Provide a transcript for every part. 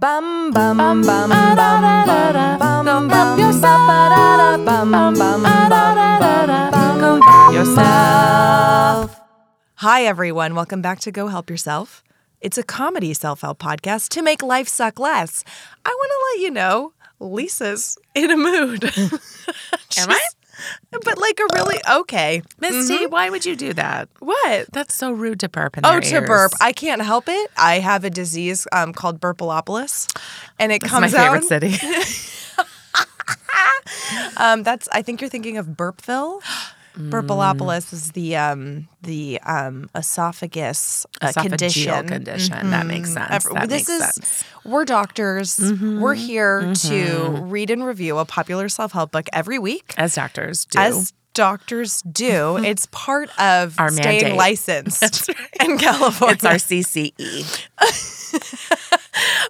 Bum bum bum bum bum bum bum bum yourself. Bum bum bum bum yourself. Hi everyone, welcome back to Go Help Yourself. It's a comedy self-help podcast to make life suck less. I want to let you know Lisa's in a mood. Am I? But like a really okay. Misty, why would you do that? What? That's so rude to burp in. Oh, to ears. burp. I can't help it. I have a disease um, called burpalopolis, and it That's my comes favorite out. city. Um, that's. I think you're thinking of Burpville. Mm. Burpalopolis is the um, the um, esophagus uh, Esophageal condition. condition. That makes sense. Every- That this makes is sense. we're doctors. We're here to read and review a popular self help book every week, As doctors do. as doctors do. it's part of Our staying mandate. licensed in California. it's our. CCE.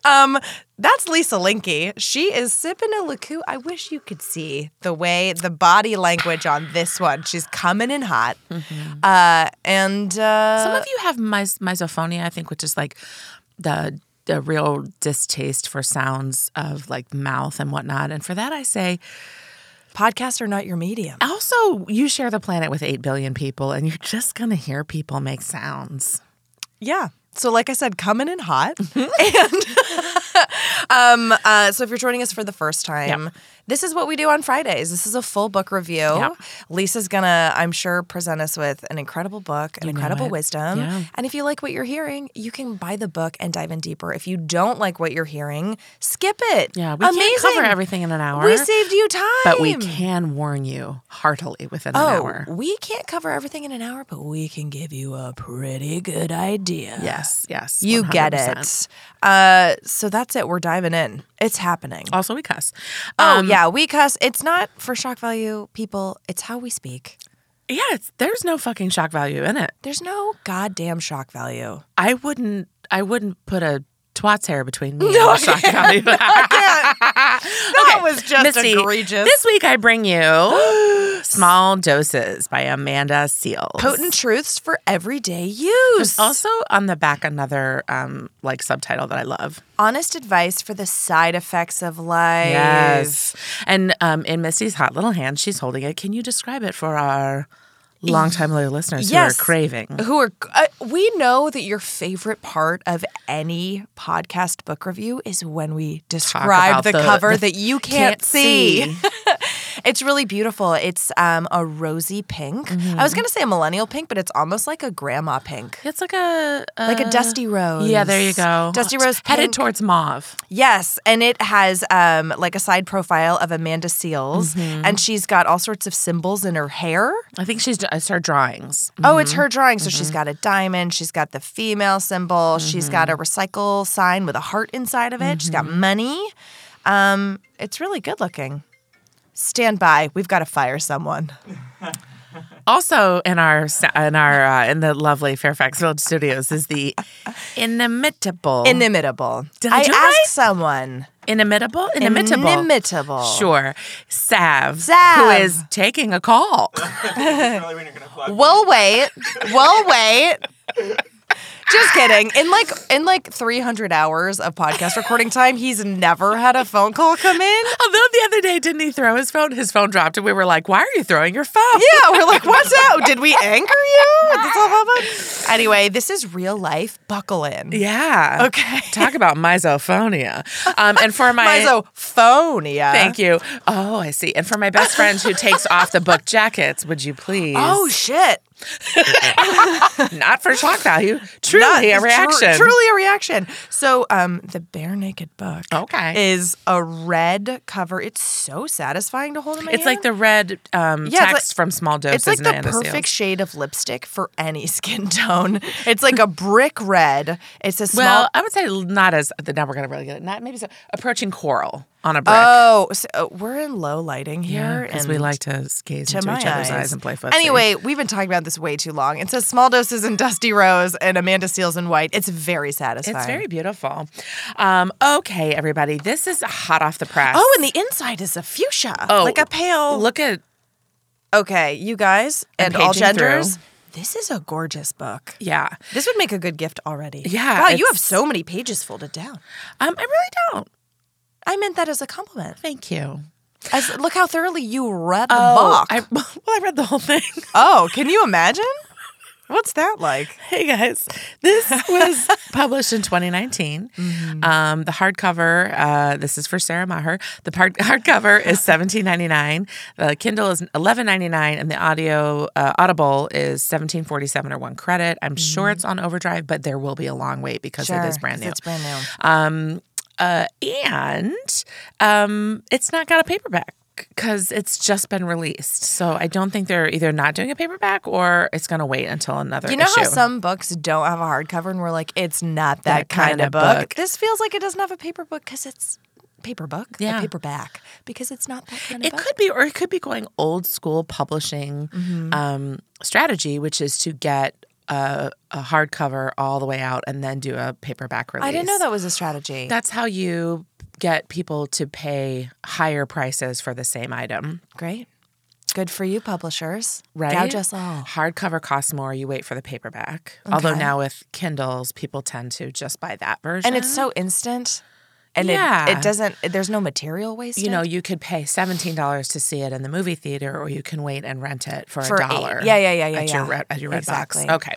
Um, that's Lisa Linky. She is sipping a liqueur. I wish you could see the way the body language on this one. She's coming in hot. Uh, and uh, Some of you have mis- misophonia, I think, which is like the the real distaste for sounds of like mouth and whatnot. And for that, I say, podcasts are not your medium. also, you share the planet with 8 billion people, and you're just going to hear people make sounds. Yeah. So, like I said, coming in hot. and um, uh, so, if you're joining us for the first time, this is what we do on Fridays. This is a full book review. Yep. Lisa's gonna, I'm sure, present us with an incredible book, an incredible it. wisdom. Yeah. And if you like what you're hearing, you can buy the book and dive in deeper. If you don't like what you're hearing, skip it. Yeah, we Amazing. can't cover everything in an hour. We saved you time. But we can warn you heartily within an Oh, hour. we can't cover everything in an hour, but we can give you a pretty good idea. Yes, yes. You get it. Uh, so that's it. We're diving in. It's happening. Also, we cuss. Oh, Um, yeah. We cuss. It's not for shock value, people. It's how we speak. Yeah, it's, there's no fucking shock value in it. There's no goddamn shock value. I wouldn't. I wouldn't put a twat's hair between me and the shock value. That was just Misty, egregious. This week I bring you Small Doses by Amanda Seales. Potent truths for everyday use. Also on the back another um like subtitle that I love. Honest advice for the side effects of life. Yes. And um in Misty's hot little hand, she's holding it. Can you describe it for our longtime loyal listeners Yes. who are craving? Who are uh, we know that your favorite part of any podcast book review is when we describe the, the- cover the- that you can't, can't see. see. it's really beautiful. It's um, a rosy pink. I was gonna say a millennial pink, but it's almost like a grandma pink, It's like a, like a uh, dusty rose. Yeah, there you go. Dusty rose headed towards mauve. Yes, and it has um, like a side profile of Amanda Seales, Mm-hmm. and she's got all sorts of symbols in her hair. I think she's it's her drawings. Oh, it's her drawing. So Mm-hmm. she's got a diamond. She's got the female symbol. She's got a Mm-hmm. recycle sign with a heart inside of it. She's got money. Um, it's really good looking. Stand by. We've got to fire someone. Also in our in our uh, in the lovely Fairfax Village studios is the inimitable Inimitable. Did I I do it asked right? someone. inimitable inimitable Inimitable. Sure, Sav, Sav. who is taking a call. We'll wait. We'll wait. Just kidding. In like in like 300 hours of podcast recording time, he's never had a phone call come in. Although the other day, didn't he throw his phone? His phone dropped, and we were like, "Why are you throwing your phone?" Yeah, we're like, what's up? Did we anchor you? Did this all happen? Anyway, this is real life. Buckle in. Yeah. Okay. Talk about misophonia. Um, and for my Misophonia. Thank you. Oh, I see. And for my best friend who takes off the book jackets, would you please? Oh shit! not for shock value. Truly Not- a reaction. truly a reaction. So, um, the bare naked book. Okay. Is a red cover. It's so satisfying to hold in my hand. It's like the red um, Yeah, text like- from Small Doses. It's like the Amanda perfect Seales. shade of lipstick for any skin tone. It's like a brick red. It's a small. Well, I would say not as. Now we're gonna really get it. Not maybe so. Approaching coral on a brick. oh, so, uh, we're in low lighting here, because we like to gaze to into my each other's eyes. and play footsie. Anyway, we've been talking about this way too long. It says small doses in Dusty Rose and Amanda Seales in white. It's very satisfying. it's very beautiful. Um, okay, everybody, this is hot off the press. Oh, and the inside is a fuchsia. Oh, like a pale. Look at Okay, you guys and all paging genders. This is a gorgeous book. Yeah. This would make a good gift already. Yeah, Wow, you have so many pages folded down. Um, I really don't. I meant that as a compliment. Thank you. As, look how thoroughly you read the Oh, book. I, well, I read the whole thing. oh, can you imagine? What's that like? Hey guys, this was published in 2019. Um, the hardcover, uh, this is for Sarah Maher. The hard, hardcover is 17.99. The Kindle is 11.99, and the audio uh, Audible is 17.47 or one credit. I'm sure it's on Overdrive, but there will be a long wait because it is brand new. It's brand new. Um, uh, and um, it's not got a paperback because it's just been released. So I don't think they're either not doing a paperback or it's going to wait until another You know issue. how some books don't have a hardcover and we're like, it's not that, That kind, kind of book. book. This feels like it doesn't have a paper book because it's paper book, Yeah. paperback, because it's not that kind of book. It book. could be, or it could be going old school publishing Mm-hmm. um, strategy, which is to get a, a hardcover all the way out and then do a paperback release. I didn't know that was a strategy. That's how you get people to pay higher prices for the same item. Great. Good for you, publishers. Right? Gouge us all. Hardcover costs more. You wait for the paperback. Although now with Kindles, people tend to just buy that version. And it's so instant. And Yeah. it, it doesn't, there's no material waste you know, you could pay seventeen dollars to see it in the movie theater, or you can wait and rent it for, For a eight. dollar. Yeah, yeah, yeah, yeah, At your yeah. red, at your red Exactly. box. Okay,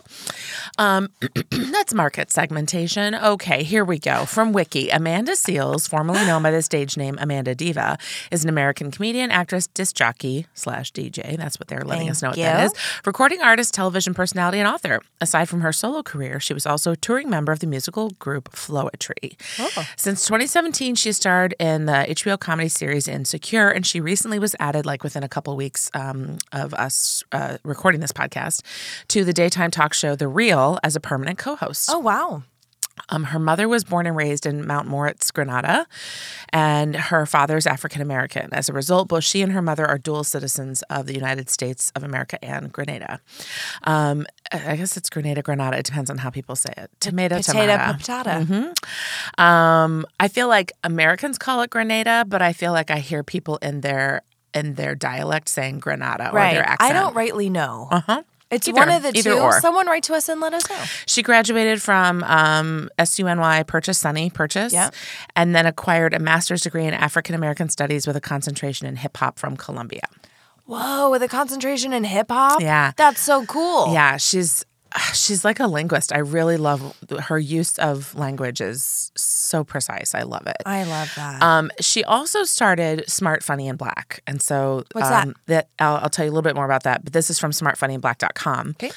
um, that's market segmentation. Okay, here we go. From Wiki, Amanda Seales, formerly known by the stage name Amanda Diva, is an American comedian, actress, disc jockey slash DJ. That's what they're letting us know what Thank you. is. Recording artist, television personality, and author. Aside from her solo career, she was also a touring member of the musical group Floetry. Oh. Since 2017, she starred in the HBO comedy series Insecure, and she recently was added, like within a couple weeks um, of us uh, recording this podcast, to the daytime talk show The Real as a permanent co-host. Oh, wow. Um, her mother was born and raised in Mount Moritz, Grenada, and her father's African American. As a result, both she and her mother are dual citizens of the United States of America and Grenada. Um, I guess it's Grenada, Grenada. It depends on how people say it. Tomato, Potato, tomato. patata. Um, I feel like Americans call it Grenada, but I feel like I hear people in their in their dialect saying Grenada or Right. their accent. I don't rightly know. Uh huh. It's Either. one of the two. or. Someone write to us and let us know. She graduated from um, SUNY Purchase, Sunny Purchase, Yeah. and then acquired a master's degree in African American Studies with a concentration in hip hop from Columbia. Whoa, with a concentration in hip hop? Yeah. That's so cool. Yeah, she's she's like a linguist. I really love her use of language is so precise. I love it. I love that. Um, she also started Smart Funny and Black, and so What's that? um, that I'll, I'll tell you a little bit more about that. But this is from SmartFunnyandBlack.com. Okay.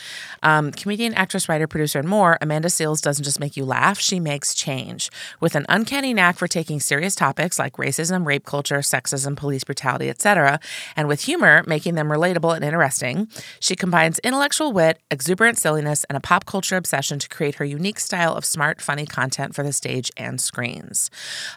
Um, comedian, actress, writer, producer, and more. Amanda Seales doesn't just make you laugh; she makes change with an uncanny knack for taking serious topics like racism, rape culture, sexism, police brutality, etc., and with humor, making them relatable and interesting. She combines intellectual wit, exuberant silliness, and a pop culture obsession to create her unique style of smart, funny content for the stage and screens.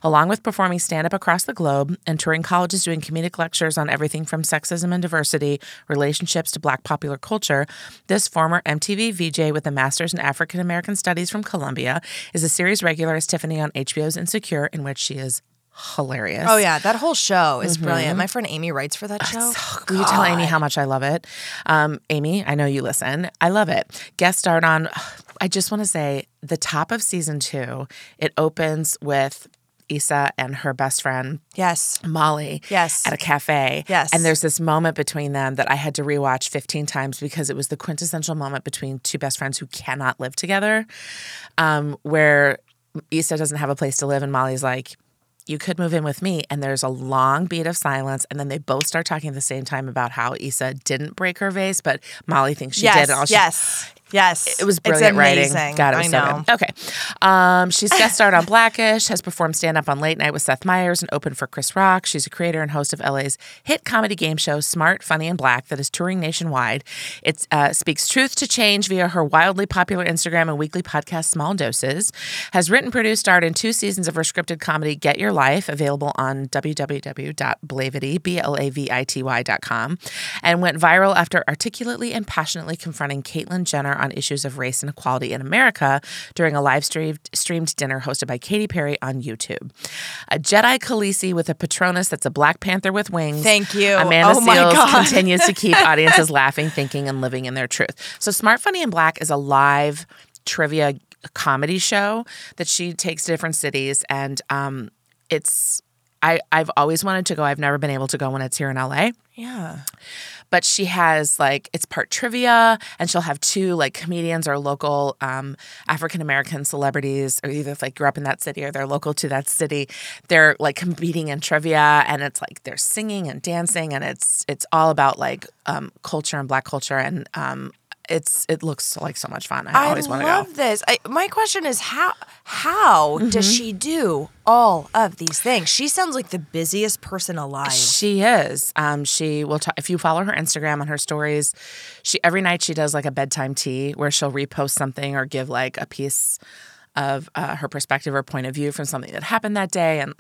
Along with performing stand up across the globe and touring colleges doing comedic lectures on everything from sexism and diversity, relationships to black popular culture, this former MTV VJ with a master's in African American Studies from Columbia is a series regular as Tiffany on HBO's Insecure, in which she is hilarious. oh, yeah. That whole show is brilliant. My friend Amy writes for that show. Will you tell Amy how much I love it? Um, Amy, I know you listen. I love it. Guest starred on, I just want to say, the top of season two, it opens with Issa and her best friend, Yes. Molly. Yes. At a cafe. Yes. And there's this moment between them that I had to rewatch 15 times because it was the quintessential moment between two best friends who cannot live together, um, where Issa doesn't have a place to live and Molly's like, you could move in with me. And there's a long beat of silence. And then they both start talking at the same time about how Issa didn't break her vase, but Molly thinks she yes. did. And all yes. Yes. it was brilliant writing. God, it I was so know. good. Okay. Um, she's guest starred on Blackish, has performed stand up on Late Night with Seth Meyers and opened for Chris Rock. She's a creator and host of LA's hit comedy game show, Smart, Funny, and Black, that is touring nationwide. It uh, speaks truth to change via her wildly popular Instagram and weekly podcast, Small Doses. Has written, produced, starred in two seasons of her scripted comedy, Get Your Life, available on www.blavity.com, and went viral after articulately and passionately confronting Caitlyn Jenner on issues of race and equality in America during a live streamed, streamed dinner hosted by Katy Perry on YouTube. A Jedi Khaleesi with a Patronus that's a Black Panther with wings. Thank you. Amanda Oh my Seales God. continues to keep audiences laughing, thinking, and living in their truth. So, Smart, Funny, and Black is a live trivia comedy show that she takes to different cities, and um, it's. I, I've always wanted to go. I've never been able to go when it's here in LA Yeah. but she has like it's part trivia and she'll have two like comedians or local um, african american celebrities or either like grew up in that city or they're local to that city they're like competing in trivia and it's like they're singing and dancing and it's it's all about like um, culture and black culture and um, it's it looks like so much fun i, I always want to go I love this. My question is how how does Mm-hmm. she do all of these things? She sounds like the busiest person alive. She is. Um, she will talk. If you follow her Instagram on her stories, she every night she does like a bedtime tea where she'll repost something or give like a piece of uh, her perspective or point of view from something that happened that day, and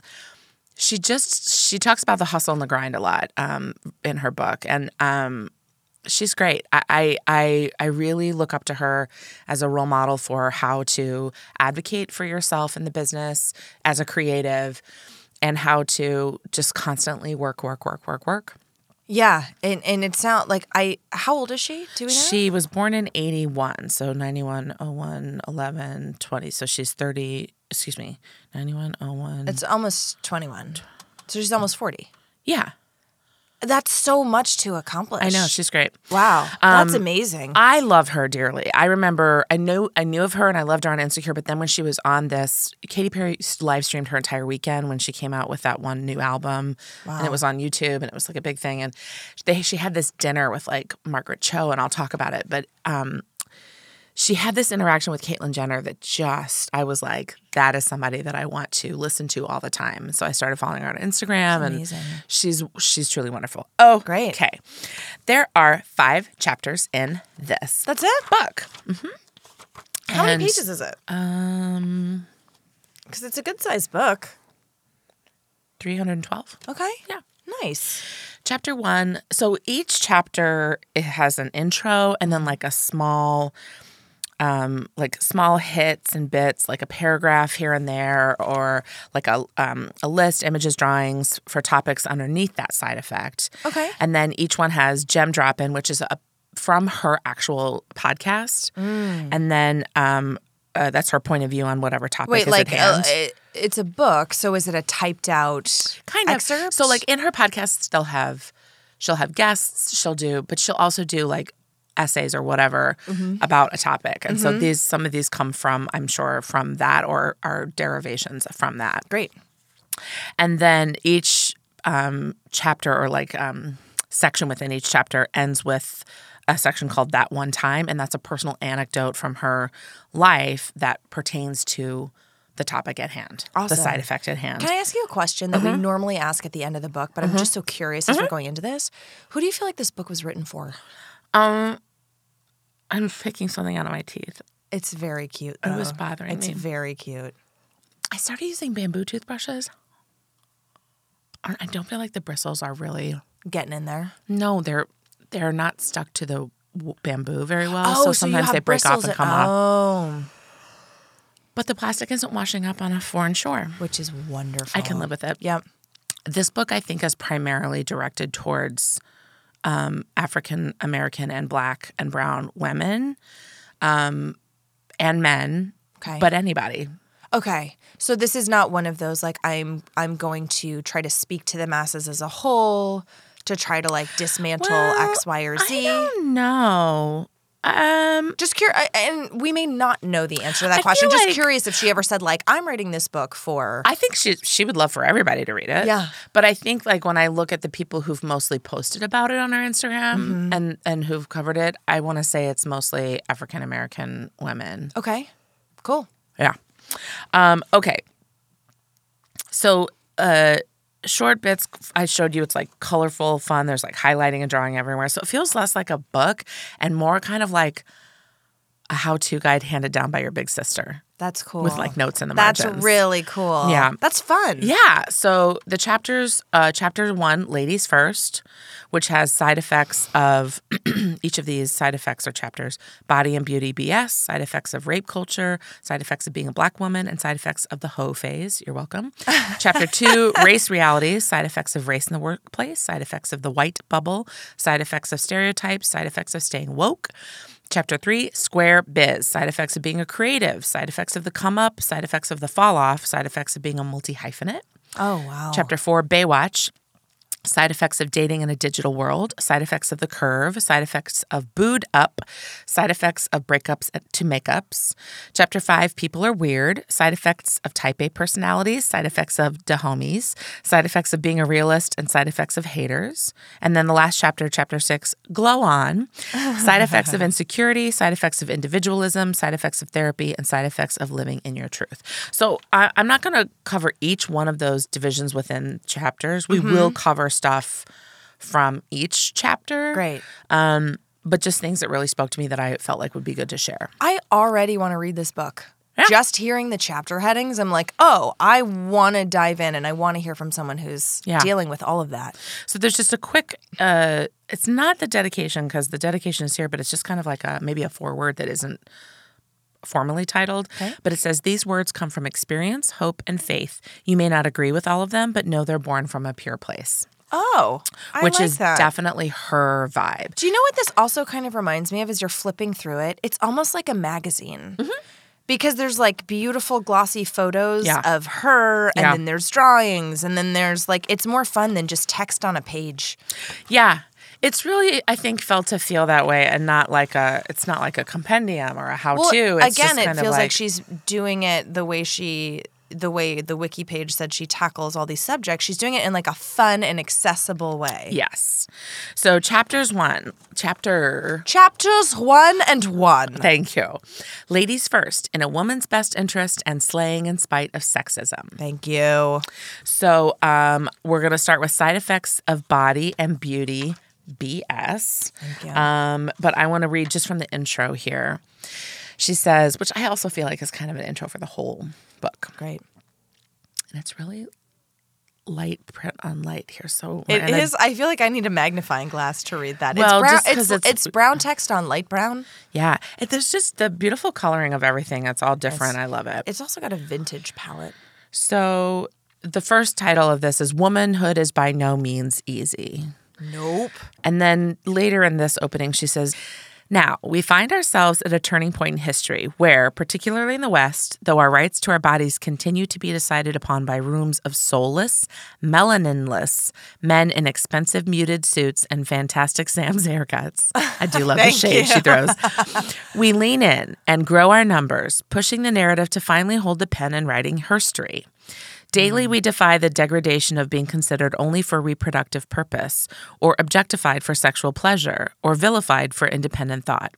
she just she talks about the hustle and the grind a lot um, in her book, and um, she's great. I, I I really look up to her as a role model for how to advocate for yourself in the business as a creative and how to just constantly work, work, work, work, work. Yeah, and and it sounds like I. How old is she? Do we know? She was born in 81, so 91, 01, 11, 20. So she's 30, excuse me, 91, 01. It's almost twenty one, so she's almost forty. yeah, That's so much to accomplish. I know. She's great. wow. That's amazing. I love her dearly. I remember I knew I knew of her and I loved her on Insecure, but then when she was on this, Katy Perry live streamed her entire weekend when she came out with that one new album, and it was on YouTube and it was like a big thing. And they she had this dinner with like Margaret Cho, and I'll talk about it. But um, she had this interaction with Caitlyn Jenner that just I was like, that is somebody that I want to listen to all the time. So I started following her on Instagram, and she's she's truly wonderful. Oh, Great. Okay, there are five chapters in this That's it. book. Mm-hmm. How many pages is it? Um, Because it's a good sized book. three hundred and twelve. Okay. Yeah. Nice. Chapter one. So each chapter it has an intro and then like a small, um, like small hits and bits, like a paragraph here and there, or like a um, a list, images, drawings for topics underneath that side effect. Okay. And then each one has gem drop in, which is a from her actual podcast, Mm. and then um, uh, that's her point of view on whatever topic Wait, is like at hand. uh, it, it's a book, so is it a typed out kind of excerpt? so like in her podcast, they'll have she'll have guests she'll do but she'll also do like essays or whatever Mm-hmm. about a topic and so these some of these come from i'm sure from that or are derivations from that great. and then each um, chapter or like um, section within each chapter ends with a section called that one time and that's a personal anecdote from her life that pertains to the topic at hand the side effect at hand Can I ask you a question that we Mm-hmm. normally ask at the end of the book, but I'm just so curious as we're going into this? Who do you feel like this book was written for? Um, I'm picking something out of my teeth. It's very cute. It was bothering It's me. It's very cute. I started using bamboo toothbrushes. I don't feel like the bristles are really. Getting in there. No, they're they're not stuck to the bamboo very well. Oh, so you sometimes have they break off and come off. Oh, But the plastic isn't washing up on a foreign shore. which is wonderful. I can live with it. Yep. This book, I think, is primarily directed towards um, African American and Black and Brown women, um, and men, Okay. but anybody. Okay. So this is not one of those like I'm I'm going to try to speak to the masses as a whole to try to like dismantle Well, X, Y, or I Z. don't know. Um, Just curious, and we may not know the answer to that I question. Just like- curious if she ever said like, "I'm writing this book for." I think she she would love for everybody to read it. Yeah. But I think like when I look at the people who've mostly posted about it on our Instagram Mm-hmm. and and who've covered it, I want to say it's mostly African American women. okay, cool. Yeah. Um, okay. So uh short bits I showed you it's like colorful, fun. There's like highlighting and drawing everywhere. So it feels less like a book and more kind of like a how-to guide handed down by your big sister. That's cool. with like notes in the That's margins. That's really cool. Yeah. That's fun. Yeah. So the chapters, uh, chapter one, ladies first, which has side effects of each of these side effects or chapters body and beauty BS, side effects of rape culture, side effects of being a black woman, and side effects of the hoe phase. You're welcome. chapter two, race realities, side effects of race in the workplace, side effects of the white bubble, side effects of stereotypes, side effects of staying woke. Chapter three, square biz, side effects of being a creative, side effects of the come up, side effects of the fall off, side effects of being a multi hyphenate. Oh wow. Chapter four, Baywatch. Side effects of dating in a digital world, side effects of the curve, side effects of booed up, side effects of breakups to makeups. Chapter five, people are weird, side effects of type A personalities, side effects of homies, side effects of being a realist, and side effects of haters. And then the last chapter, chapter six, glow on, side effects of insecurity, side effects of individualism, side effects of therapy, and side effects of living in your truth. So I, I'm not going to cover each one of those divisions within chapters. We will cover stuff from each chapter. Great. Um, but just things that really spoke to me that I felt like would be good to share. I already want to read this book. Yeah. Just hearing the chapter headings, I'm like, oh, I want to dive in and I want to hear from someone who's Yeah. dealing with all of that. So there's just a quick. Uh, it's not the dedication because the dedication is here, but it's just kind of like a maybe a foreword that isn't formally titled. Okay. But it says these words come from experience, hope, and faith. You may not agree with all of them, but know they're born from a pure place, Oh, I which like is that. definitely her vibe. Do you know what this also kind of reminds me of as you're flipping through it? It's almost like a magazine. Mm-hmm. Because there's like beautiful glossy photos Yeah. of her, and Yeah. then there's drawings, and then there's like, it's more fun than just text on a page. Yeah. It's really, I think, felt to feel that way, and not like a. It's not like a compendium or a how-to. Well, again, just it feels like, she's doing it the way she, the way the wiki page said she tackles all these subjects. She's doing it in like a fun and accessible way. Yes. So chapters one, chapter Chapters one and one. Thank you. Ladies first, in a woman's best interest and slaying in spite of sexism. Thank you. So, um, we're going to start with side effects of body and beauty BS. Thank you. Um, but I want to read just from the intro here. She says, which I also feel like is kind of an intro for the whole book. Great. And it's really light print on light here. So It is. I feel like I need a magnifying glass to read that. Well, it's brown. It's, it's- it's brown text on light brown. yeah. It, there's just the beautiful coloring of everything. It's all different. I love it. It's also got a vintage palette. So the first title of this is Womanhood is by no means easy. Nope. And then later in this opening, she says, Now, we find ourselves at a turning point in history where, particularly in the West, though our rights to our bodies continue to be decided upon by rooms of soulless, melaninless men in expensive muted suits and fantastic Sam's haircuts. I do love the shade she throws. we lean in and grow our numbers, pushing the narrative to finally hold the pen and writing herstory. Daily, mm-hmm. we defy the degradation of being considered only for reproductive purpose, or objectified for sexual pleasure, or vilified for independent thought.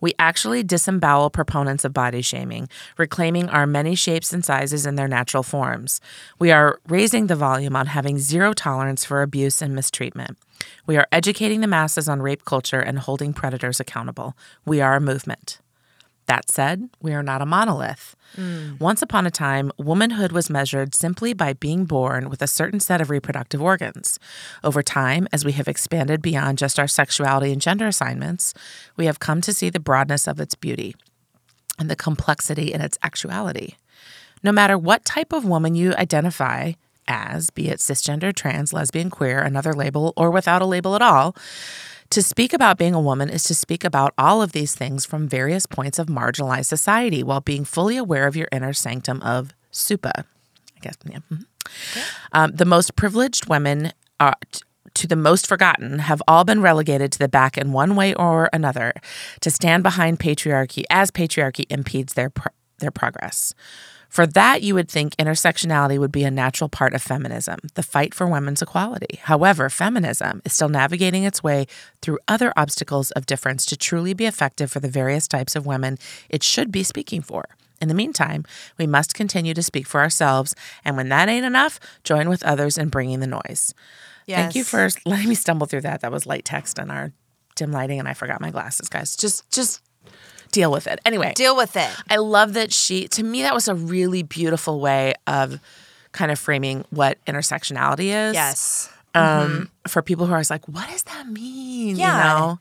We actually disembowel proponents of body shaming, reclaiming our many shapes and sizes in their natural forms. We are raising the volume on having zero tolerance for abuse and mistreatment. We are educating the masses on rape culture and holding predators accountable. We are a movement. That said, we are not a monolith. Mm. Once upon a time, womanhood was measured simply by being born with a certain set of reproductive organs. Over time, as we have expanded beyond just our sexuality and gender assignments, we have come to see the broadness of its beauty and the complexity in its actuality. No matter what type of woman you identify as, be it cisgender, trans, lesbian, queer, another label, or without a label at all, to speak about being a woman is to speak about all of these things from various points of marginalized society while being fully aware of your inner sanctum of supa. I guess, yeah. mhm. Um, the most privileged women are. to the most forgotten have all been relegated to the back in one way or another to stand behind patriarchy as patriarchy impedes their pro- their progress. For that, you would think intersectionality would be a natural part of feminism, the fight for women's equality. However, feminism is still navigating its way through other obstacles of difference to truly be effective for the various types of women it should be speaking for. In the meantime, we must continue to speak for ourselves, and when that ain't enough, join with others in bringing the noise. Thank you for letting me stumble through that. That was light text on our dim lighting, and I forgot my glasses, guys. Just, just deal with it. Anyway, Deal with it. I love that she, to me, that was a really beautiful way of kind of framing what intersectionality is. Yes. Um, For people who are like, what does that mean? Yeah. You know?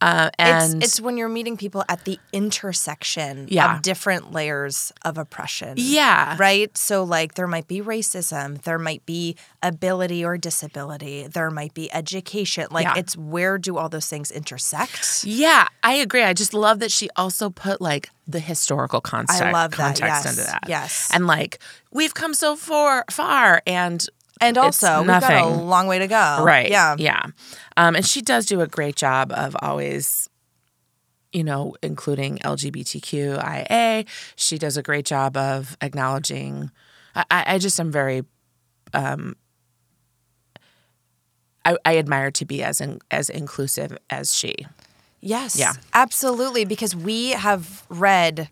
Uh, It's and it's when you're meeting people at the intersection Yeah. of different layers of oppression. yeah. Right? So like there might be racism, there might be ability or disability, there might be education. Like Yeah. it's where do all those things intersect? Yeah, I agree. I just love that she also put like the historical context, I love that, context yes, into that. yes. And like, we've come so far, far and And also we've got a long way to go. Right. Yeah. Yeah. Um, and she does do a great job of always, you know, including LGBTQIA. She does a great job of acknowledging. I, I just am very. Um, I, I admire to be as in, as inclusive as she. Yes. Yeah. Absolutely. Because we have read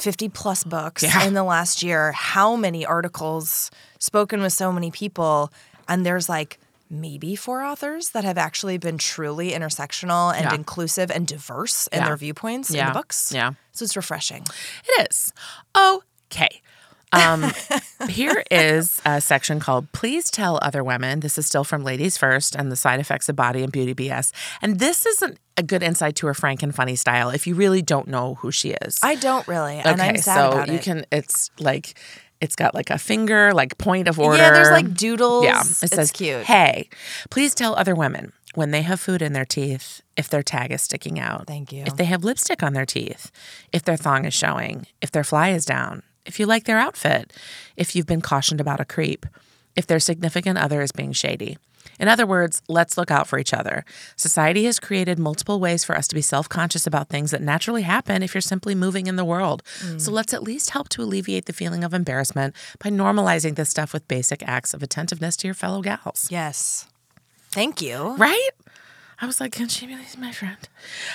50 plus books Yeah. in the last year, how many articles, spoken with so many people, and there's like maybe four authors that have actually been truly intersectional and Yeah. inclusive and diverse in Yeah. their viewpoints in the books. Yeah. So it's refreshing. It is. Okay. Um, here is a section called Please Tell Other Women. This is still from Ladies First and the Side Effects of Body and Beauty BS. And this is an, a good insight to her frank and funny style if you really don't know who she is. I don't really. And I'm okay, sad so you it. can, it's like, it's got like a finger, like point of order. Yeah, there's like doodles. Yeah, it it's says, cute. Hey, please tell other women when they have food in their teeth if their tag is sticking out. Thank you. If they have lipstick on their teeth, if their thong is showing, if their fly is down, if you like their outfit, if you've been cautioned about a creep, if their significant other is being shady. In other words, let's look out for each other. Society has created multiple ways for us to be self conscious about things that naturally happen if you're simply moving in the world. So let's at least help to alleviate the feeling of embarrassment by normalizing this stuff with basic acts of attentiveness to your fellow gals. Yes. Thank you. Right? I was like, can she really be my friend?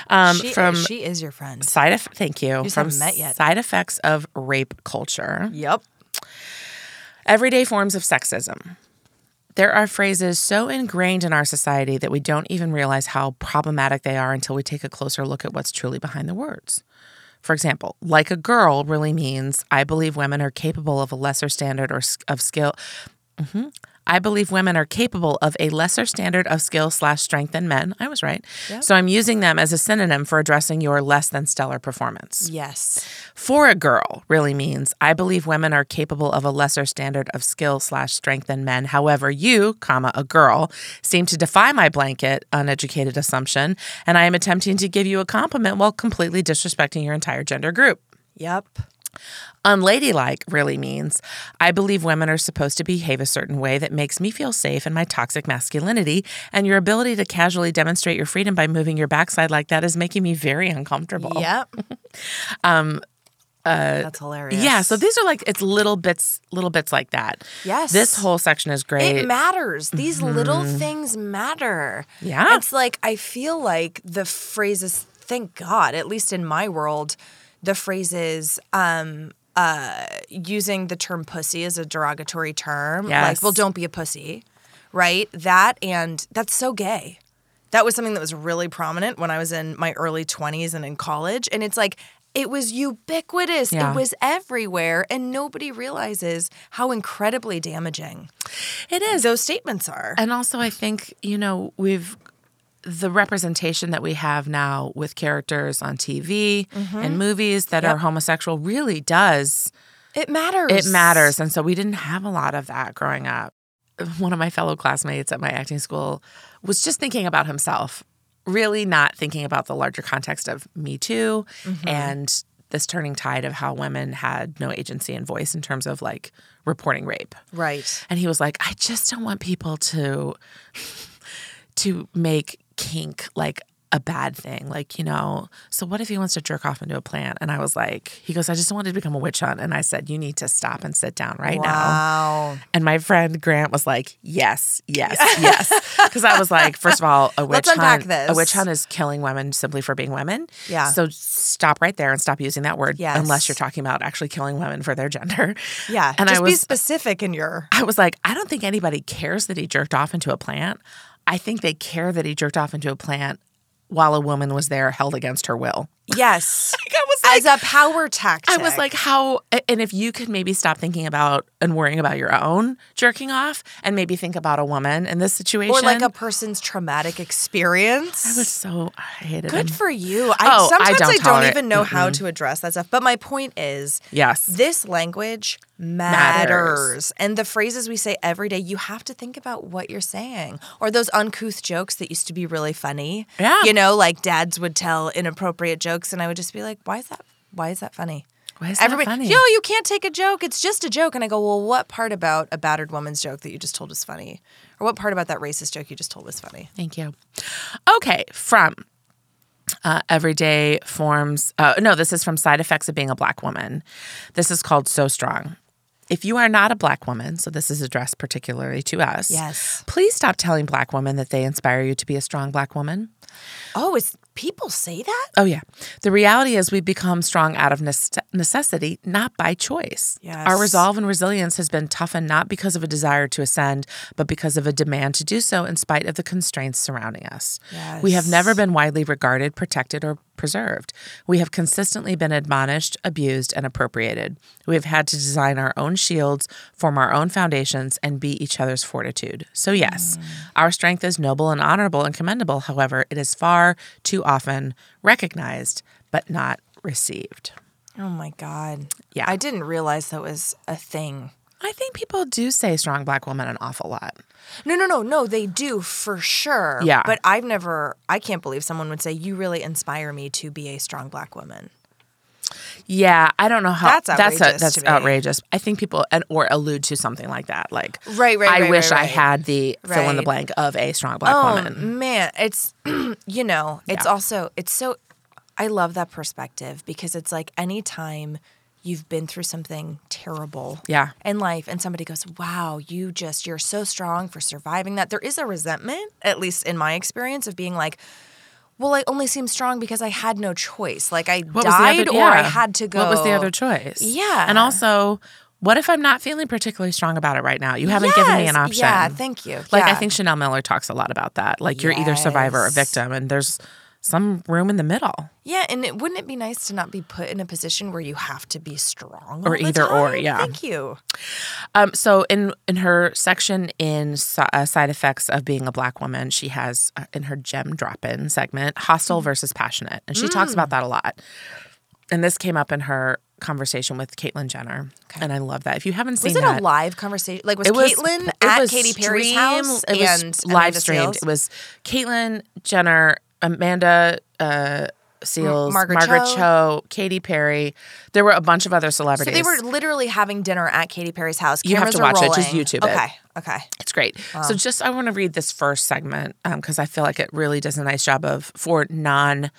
Um, She, from she is your friend. side effect, thank you. just from haven't met yet. Side effects of rape culture. Yep. Everyday forms of sexism. There are phrases so ingrained in our society that we don't even realize how problematic they are until we take a closer look at what's truly behind the words. For example, like a girl really means I believe women are capable of a lesser standard or of skill. Mhm. I believe women are capable of a lesser standard of skill slash strength than men. I was right. So I'm using them as a synonym for addressing your less than stellar performance. Yes. For a girl really means I believe women are capable of a lesser standard of skill slash strength than men. However, you, comma, a girl, seem to defy my blanket, uneducated assumption, and I am attempting to give you a compliment while completely disrespecting your entire gender group. Yep. Unladylike really means I believe women are supposed to behave a certain way that makes me feel safe in my toxic masculinity, and your ability to casually demonstrate your freedom by moving your backside like that is making me very uncomfortable. Yep. um. That's hilarious. Yeah, so these are like it's little bits, little bits like that. Yes. this whole section is great. it matters. These little things matter. Yeah. It's like I feel like the phrases. Thank God, at least in my world, the phrases. Um, uh, using the term pussy as a derogatory term, like, well, don't be a pussy, right? That and that's so gay. That was something that was really prominent when I was in my early 20s and in college. And it's like, it was ubiquitous. Yeah. It was everywhere. And nobody realizes how incredibly damaging it is, those statements are. and also I think you know we've the representation that we have now with characters on TV Mm-hmm. and movies that are homosexual really does It matters. it matters, and so we didn't have a lot of that growing up. One of my fellow classmates at my acting school was just thinking about himself, really not thinking about the larger context of Me Too Mm-hmm. and this turning tide of how women had no agency and voice in terms of like reporting rape. Right. And he was like, I just don't want people to to make kink like a bad thing. Like, you know, so what if he wants to jerk off into a plant? And I was like, he goes, I just wanted to become a witch hunt. And I said, You need to stop and sit down right now. Wow. And my friend Grant was like, Yes, yes, yes. Because I was like, first of all, a witch hunt. this. A witch hunt is killing women simply for being women. Yeah. So stop right there and stop using that word Yes. unless you're talking about actually killing women for their gender. Yeah. And Just I be was specific in your. I was like, I don't think anybody cares that he jerked off into a plant. I think they care that he jerked off into a plant while a woman was there held against her will. Yes. I was like, As a power tactic. I was like, how? And if you could maybe stop thinking about and worrying about your own jerking off, and maybe think about a woman in this situation, or like a person's traumatic experience. I was so I hated it. Good him. for you. I, Oh, I sometimes I don't don't, even know how to address that stuff. But my point is, Yes. this language Matters. matters. And the phrases we say every day, you have to think about what you're saying. Or those uncouth jokes that used to be really funny. Yeah. You know, like dads would tell inappropriate jokes, and I would just be like, why is that? Why is that funny? Why is that Everybody, funny? yo, you can't take a joke. It's just a joke. And I go, well, what part about a battered woman's joke that you just told was funny? Or what part about that racist joke you just told was funny? Thank you. Okay, from uh, everyday forms. Uh, no, this is from side effects of being a black woman. This is called So Strong. If you are not a black woman, so this is addressed particularly to us. Yes. Please stop telling black women that they inspire you to be a strong black woman. Oh, is people say that? Oh, yeah. The reality is we've become strong out of nece- necessity, not by choice. Yes. Our resolve and resilience has been toughened not because of a desire to ascend, but because of a demand to do so in spite of the constraints surrounding us. We have never been widely regarded, protected, or preserved. We have consistently been admonished, abused, and appropriated. We have had to design our own shields, form our own foundations, and be each other's fortitude. So, yes, mm. our strength is noble and honorable and commendable. However, it is far too often recognized, but not received. Oh my God. Yeah. I didn't realize that was a thing. I think people do say strong black woman an awful lot. No, no, no, no. They do for sure. Yeah. But I've never, I can't believe someone would say, You really inspire me to be a strong black woman. Yeah, I don't know how That's that's outrageous that's to me. outrageous. I think people and or allude to something like that, like Right, right, I right, wish right, I had the fill in the blank of a strong black oh, woman. man. It's, you know, it's Yeah. also, it's so, I love that perspective because it's like anytime you've been through something terrible Yeah. in life and somebody goes, wow, you just, you're so strong for surviving that. There is a resentment, at least in my experience, of being like, well, I only seem strong because I had no choice. Like I What died other- or I had to go. What was the other choice? Yeah. and also, what if I'm not feeling particularly strong about it right now? You haven't given me an option. Yeah, thank you. Like I think Chanel Miller talks a lot about that. Like you're either survivor or victim, and there's some room in the middle. Yeah, and it, wouldn't it be nice to not be put in a position where you have to be strong? Or either or, yeah. Thank you. Um, so in in her section in uh, side effects of being a black woman, she has uh, in her gem drop in segment hostile Mm. versus passionate, and she talks about that a lot. And this came up in her conversation with Caitlyn Jenner, and I love that. If you haven't seen Was it that, a live conversation? Like was it was Caitlyn it at was Katy Perry's stream- house It was and live streamed. It was Caitlyn Jenner, Amanda. Uh, Seales, Margaret Margaret, Cho. Cho. Katy Perry. There were a bunch of other So celebrities. they were literally having dinner at Katy Perry's house. You have to watch it. Just rolling. YouTube it. Okay. Okay. It's great. So just I want to read this first segment because I feel like it really does a nice job of for non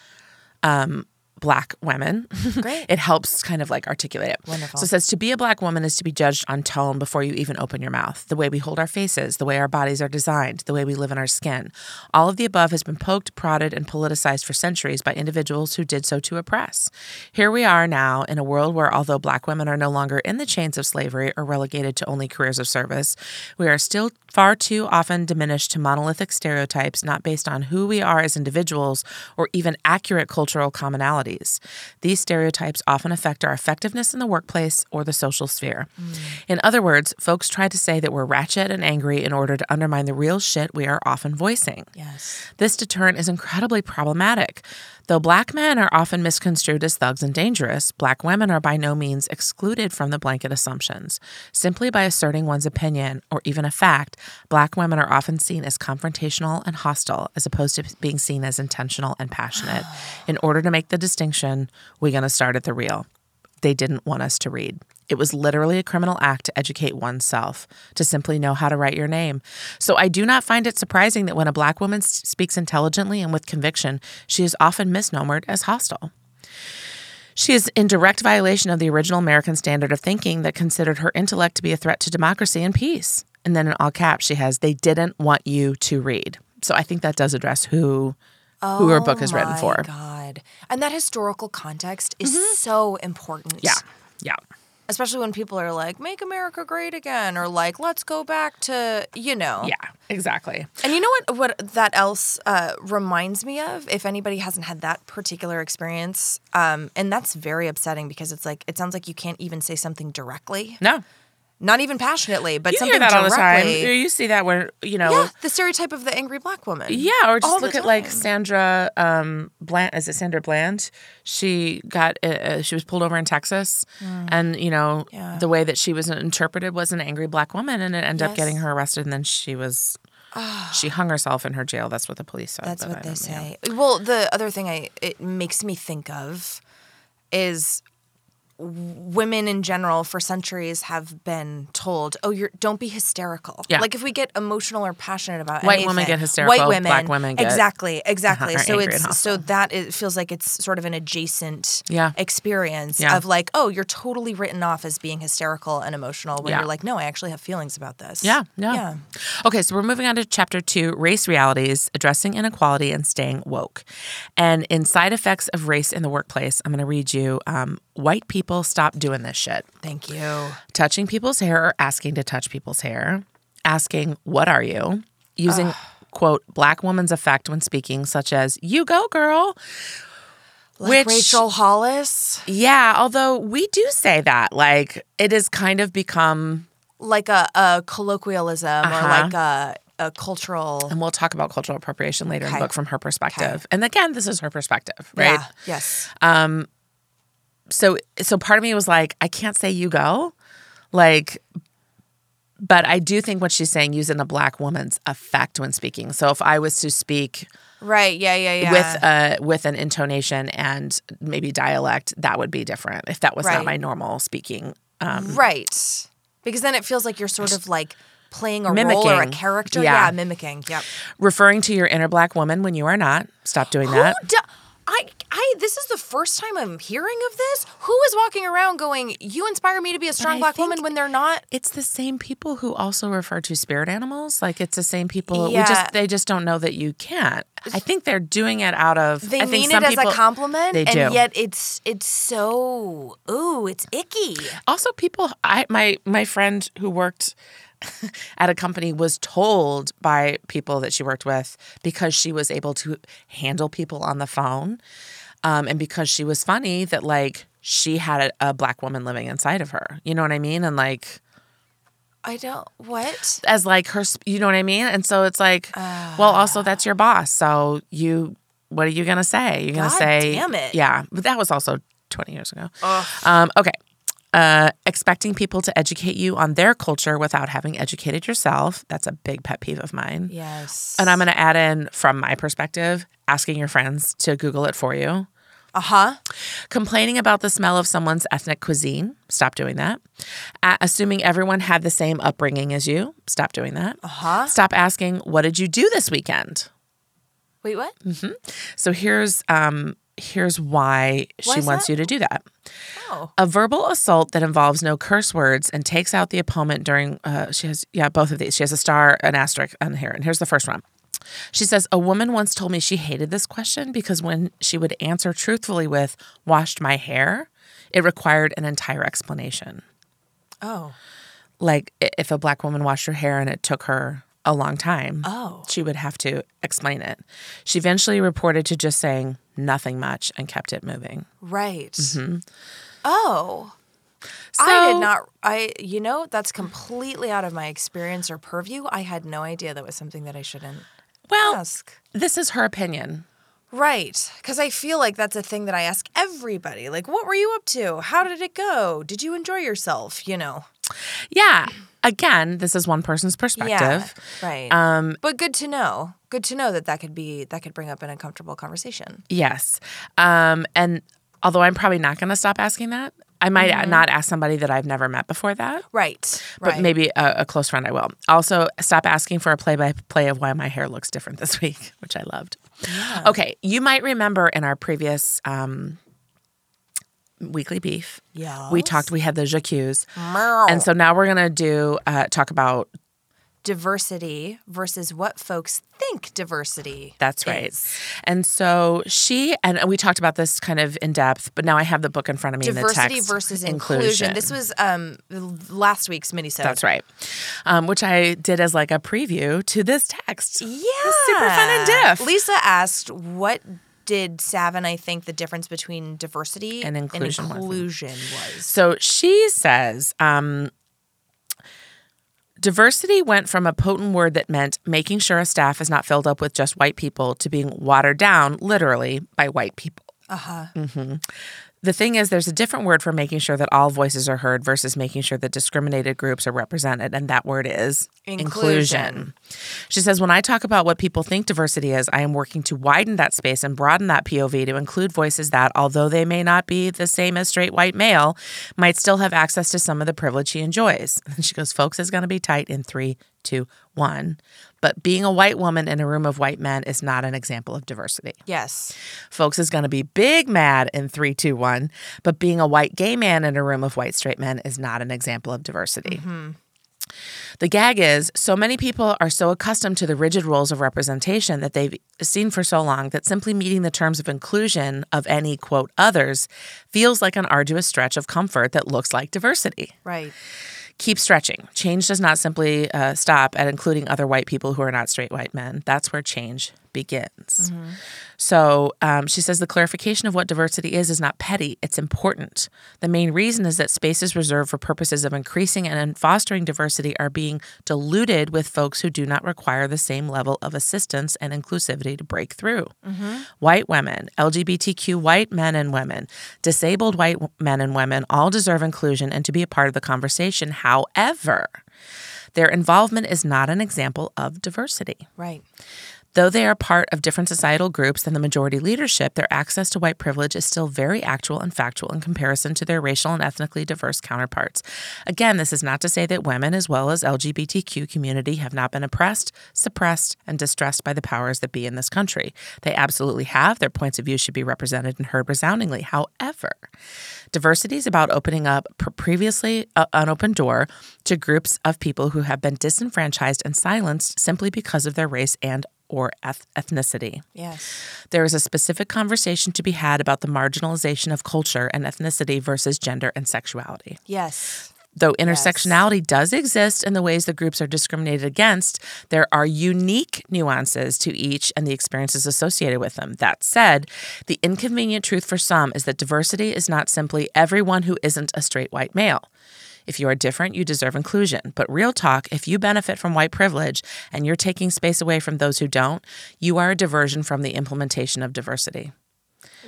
um, black women. Great. it helps kind of like articulate it. Wonderful. So it says to be a black woman is to be judged on tone before you even open your mouth. The way we hold our faces, the way our bodies are designed, the way we live in our skin. All of the above has been poked, prodded, and politicized for centuries by individuals who did so to oppress. Here we are now in a world where although black women are no longer in the chains of slavery or relegated to only careers of service, we are still far too often diminished to monolithic stereotypes not based on who we are as individuals or even accurate cultural commonalities. These stereotypes often affect our effectiveness in the workplace or the social sphere. Mm. In other words, folks try to say that we're ratchet and angry in order to undermine the real shit we are often voicing. Yes. This deterrent is incredibly problematic. Though black men are often misconstrued as thugs and dangerous, black women are by no means excluded from the blanket assumptions. Simply by asserting one's opinion or even a fact, black women are often seen as confrontational and hostile as opposed to being seen as intentional and passionate. In order to make the distinction, we're going to start at the real. They didn't want us to read. It was literally a criminal act to educate oneself, to simply know how to write your name. So I do not find it surprising that when a black woman speaks intelligently and with conviction, she is often misnomered as hostile. She is in direct violation of the original American standard of thinking that considered her intellect to be a threat to democracy and peace. And then in all caps, she has, they didn't want you to read. So I think that does address who who her book is oh written Oh for. God. And that historical context is mm-hmm. so important. Yeah. Yeah. Especially when people are like, "Make America great again," or like, "Let's go back to," you know. Yeah, exactly. And you know what? What that else uh, reminds me of? If anybody hasn't had that particular experience, um, and that's very upsetting because it's like it sounds like you can't even say something directly, No, not even passionately, but you something hear that all the time. directly. You see that where you know. Yeah, the stereotype of the angry black woman. Yeah, or just All look at like. Sandra um, Bland. Is it Sandra Bland? She got uh, uh, she was pulled over in Texas, and you know. Yeah. the way that she was interpreted was an angry black woman, and it ended up getting her arrested, and then she was she hung herself in her jail. That's what the police said. That's what they say. Well, the other thing I it makes me think of is women in general for centuries have been told, "Oh, you're don't be hysterical." Yeah. Like if we get emotional or passionate about White women get hysterical, White women, black women get- exactly, exactly. so it's so that it feels like it's sort of an adjacent Yeah. experience Yeah. of like, oh, you're totally written off as being hysterical and emotional when Yeah. you're like, no, I actually have feelings about this. Yeah, yeah. yeah. Okay, so we're moving on to chapter two race realities, addressing inequality and staying woke. And in side effects of race in the workplace, I'm going to read you um, white people stop doing this shit. Thank you. Touching people's hair or asking to touch people's hair, asking, What are you? Using, quote, black woman's effect when speaking, such as, You go, girl. Like Which- Rachel Hollis. Yeah, although we do say that. Like, it has kind of become, like a, a colloquialism or Uh-huh. like a, a cultural and we'll talk about cultural appropriation later in the book from her perspective. And again, this is her perspective, right? Yeah, yes. So so part of me was like i can't say you go like but i do think what she's saying using a black woman's effect when speaking so if i was to speak right. Yeah. Yeah. Yeah. with uh with an intonation and maybe dialect that would be different if that was not my normal speaking um right. Because then it feels like you're sort of like playing a role or a character. Yeah. Yeah. mimicking. Yep. referring to your inner black woman when you are not stop doing that do- I, I, this is the first time I'm hearing of this. Who is walking around going, "You inspire me to be a strong black woman," when they're not? it's the same people who also refer to spirit animals like it's the same people we Yeah. just they just don't know that you can't i think they're doing it out of They I think mean it as people, a compliment, they and do. yet it's it's so ooh, it's icky. also people i my my friend who worked at a company was told by people that she worked with because she was able to handle people on the phone um, and because she was funny that like she had a, a black woman living inside of her. You know what i mean? And like I don't what. as like her you know what i mean? And so it's like well also that's your boss so you what are you gonna say? You're gonna God say damn it. yeah but that was also 20 years ago. Um, okay uh, expecting people to educate you on their culture without having educated yourself that's a big pet peeve of mine Yes. and i'm going to add in from my perspective asking your friends to google it for you Uh huh. complaining about the smell of someone's ethnic cuisine stop doing that A- assuming everyone had the same upbringing as you stop doing that Uh-huh. stop asking what did you do this weekend Wait, what? Mm-hmm. So here's um here's why she Why is wants that? you to do that Oh. a verbal assault that involves no curse words and takes out the opponent during uh, she has yeah both of these she has a star an asterisk on here and here's the first one she says a woman once told me she hated this question because when she would answer truthfully with washed my hair it required an entire explanation Oh. like if a black woman washed her hair and it took her a long time Oh. she would have to explain it she eventually reported to just saying nothing much and kept it moving Right. Mm-hmm. Oh. I did not. I, you know, that's completely out of my experience or purview. I had no idea that was something that I shouldn't well ask. this is her opinion Right. Because I feel like that's a thing that I ask everybody. Like, what were you up to? How did it go? Did you enjoy yourself? You know? Yeah. Again, this is one person's perspective. Yeah. Right. Um, but good to know. Good to know that that could be, that could bring up an uncomfortable conversation. Yes. Um, and although I'm probably not going to stop asking that, I might not ask somebody that I've never met before that. Right. But right. maybe a, a close friend I will. Also, stop asking for a play by play of why my hair looks different this week, which I loved. Okay. You might remember in our previous um, weekly beef, Yeah. we talked, we had the. Meow. And so now we're going to do, uh, talk about diversity versus what folks think diversity. That's right. is. And so she and we talked about this kind of in depth, but now I have the book in front of me. in the Diversity versus inclusion. This was um last week's minisode. That's right. Um, which I did as like a preview to this text. Yeah. super fun and diff. Lisa asked, what did Savin, I think the difference between diversity And inclusion was. inclusion was? So she says, um, diversity went from a potent word that meant making sure a staff is not filled up with just white people to being watered down, literally, by white people. Uh huh. hmm The thing is, there's a different word for making sure that all voices are heard versus making sure that discriminated groups are represented, and that word is Inclusion. She says, When I talk about what people think diversity is, I am working to widen that space and broaden that POV to include voices that, although they may not be the same as straight white male, might still have access to some of the privilege he enjoys. And she goes, Folks is going to be tight in three, two, one. But being a white woman in a room of white men is not an example of diversity. Yes. Folks is going to be big mad in 321, but being a white gay man in a room of white straight men is not an example of diversity. Mm-hmm. The gag is so many people are so accustomed to the rigid rules of representation that they've seen for so long that simply meeting the terms of inclusion of any quote others feels like an arduous stretch of comfort that looks like diversity Right. Keep stretching. Change does not simply uh, stop at including other white people who are not straight white men. That's where change begins. So um, she says the clarification of what diversity is is not petty, it's important. The main reason is that spaces reserved for purposes of increasing and fostering diversity are being diluted with folks who do not require the same level of assistance and inclusivity to break through. White women, LGBTQ white men and women, disabled white men and women all deserve inclusion and to be a part of the conversation. However, their involvement is not an example of diversity. Right. Though they are part of different societal groups than the majority leadership, their access to white privilege is still very actual and factual in comparison to their racial and ethnically diverse counterparts. Again, this is not to say that women as well as LGBTQ community have not been oppressed, suppressed, and distressed by the powers that be in this country. They absolutely have. Their points of view should be represented and heard resoundingly. However, diversity is about opening up previously uh, unopened door to groups of people who have been disenfranchised and silenced simply because of their race and or eth- ethnicity. Yes. There is a specific conversation to be had about the marginalization of culture and ethnicity versus gender and sexuality. Yes. Though intersectionality does exist in the ways the groups are discriminated against, there are unique nuances to each and the experiences associated with them. That said, the inconvenient truth for some is that diversity is not simply everyone who isn't a straight white male. If you are different, you deserve inclusion. But real talk, if you benefit from white privilege and you're taking space away from those who don't, you are a diversion from the implementation of diversity.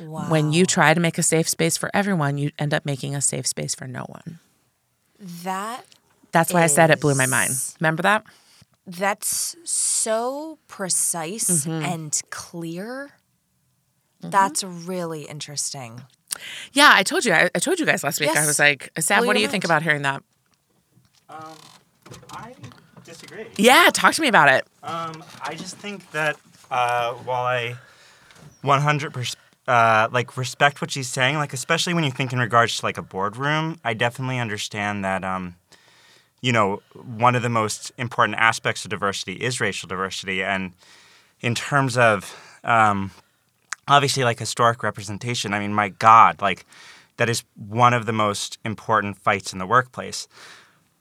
Wow. When you try to make a safe space for everyone, you end up making a safe space for no one. that That's why I said it blew my mind. Remember that? that's so precise Mm-hmm. and clear. That's really interesting. Yeah, I told you. I, I told you guys last week. I was like, Sav, Blew what do your you think about hearing that? Um, I disagree. Yeah, talk to me about it. Um, I just think that uh, while I 100% uh, like respect what she's saying, like especially when you think in regards to like a boardroom, I definitely understand that um, you know one of the most important aspects of diversity is racial diversity, and in terms of um, obviously like historic representation, I mean, my God, like that is one of the most important fights in the workplace.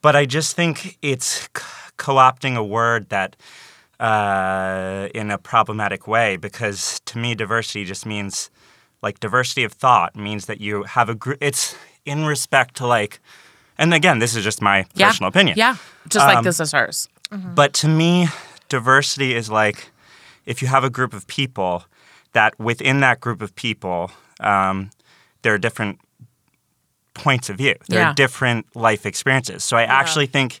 But I just think it's co-opting a word that uh, in a problematic way because to me diversity just means like diversity of thought means that you have a group it's in respect to like and again this is just my Yeah. personal opinion Yeah, just like Um, this is hers. but to me, diversity is like if you have a group of people that within that group of people, um, there are different points of view. There Yeah. are different life experiences. So I actually think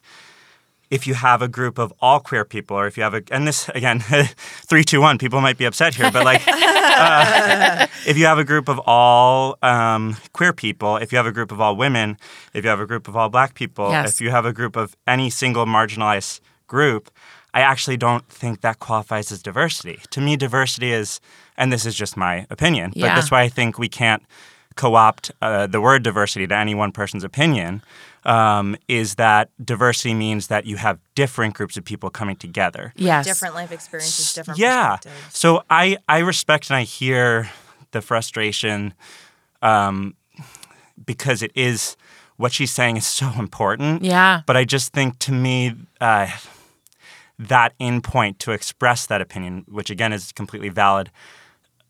if you have a group of all queer people, or if you have a, and this again, three, two, one, people might be upset here, but like, uh, if you have a group of all um, queer people, if you have a group of all women, if you have a group of all black people, Yes. if you have a group of any single marginalized group, I actually don't think that qualifies as diversity. To me, diversity is, and this is just my opinion, but that's why I think we can't co-opt uh, the word diversity to any one person's opinion um, is that diversity means that you have different groups of people coming together. Yes. Different life experiences, different yeah. perspectives. So I I respect and I hear the frustration um, because it is what she's saying is so important. Yeah. But I just think to me uh, that in point to express that opinion, which again is completely valid,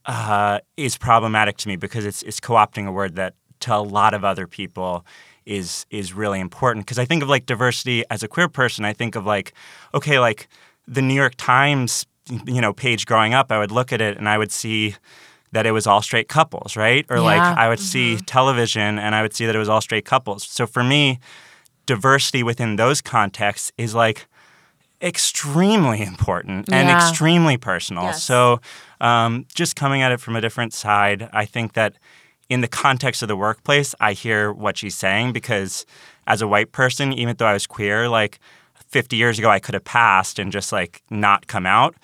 uh, is problematic to me because it's it's co-opting a word that to a lot of other people is is really important. Because I think of like diversity as a queer person, I think of like okay, like the New York Times, you know, page growing up, I would look at it and I would see that it was all straight couples, right? Or like I would see television and I would see that it was all straight couples. So for me, diversity within those contexts is like extremely important and Yeah. extremely personal. Yes. So um, just coming at it from a different side, I think that in the context of the workplace, I hear what she's saying because as a white person, even though I was queer, like 50 years ago, I could have passed and just like not come out.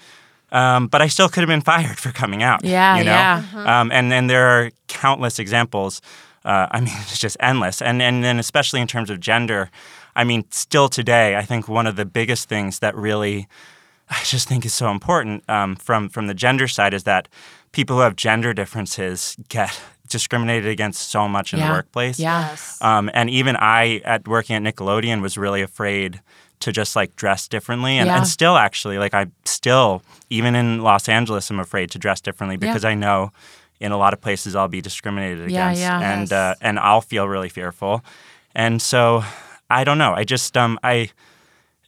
Um, but I still could have been fired for coming out. Yeah, you know? yeah. Um, and and there are countless examples. Uh, I mean, it's just endless. And and then especially in terms of gender, I mean, still today, I think one of the biggest things that really I just think is so important um, from from the gender side is that people who have gender differences get discriminated against so much in Yeah. the workplace. Yes. Um, and even I, at working at Nickelodeon, was really afraid to just like dress differently, and, Yeah. and still actually, like I still, even in Los Angeles, I'm afraid to dress differently Yeah. because I know in a lot of places I'll be discriminated Yeah, against, yeah. and Yes. uh, and I'll feel really fearful, and so I don't know. I just um I.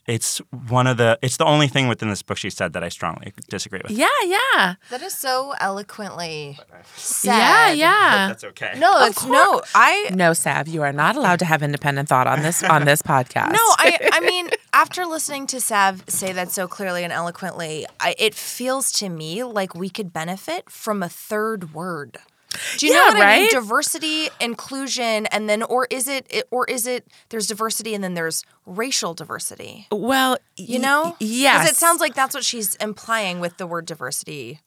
It's one of the. It's the only thing within this book she said that I strongly disagree with. Yeah, yeah. That is so eloquently said. Yeah, yeah. That's okay. No, it's no. I No, Sav, you are not allowed to have independent thought on this on this podcast. No, I I mean, after listening to Sav say that so clearly and eloquently, I, it feels to me like we could benefit from a third word. Do you Yeah, know what I mean? Diversity, inclusion, and then or is it, or is it there's diversity and then there's racial diversity? Well, You know? yes. Because it sounds like that's what she's implying with the word diversity.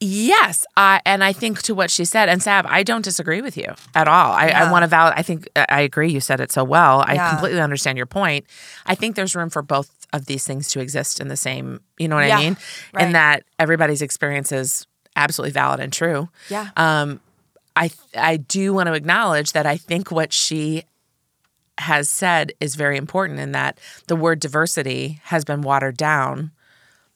Yes, I, and I think to what she said, and Sab, I don't disagree with you at all. I, I want to valid. I think uh, I agree. You said it so well. I Yeah. completely understand your point. I think there's room for both of these things to exist in the same. You know what Yeah, I mean? right. And that everybody's experience is absolutely valid and true. Yeah. Um, I I do want to acknowledge that I think what she has said is very important in that the word diversity has been watered down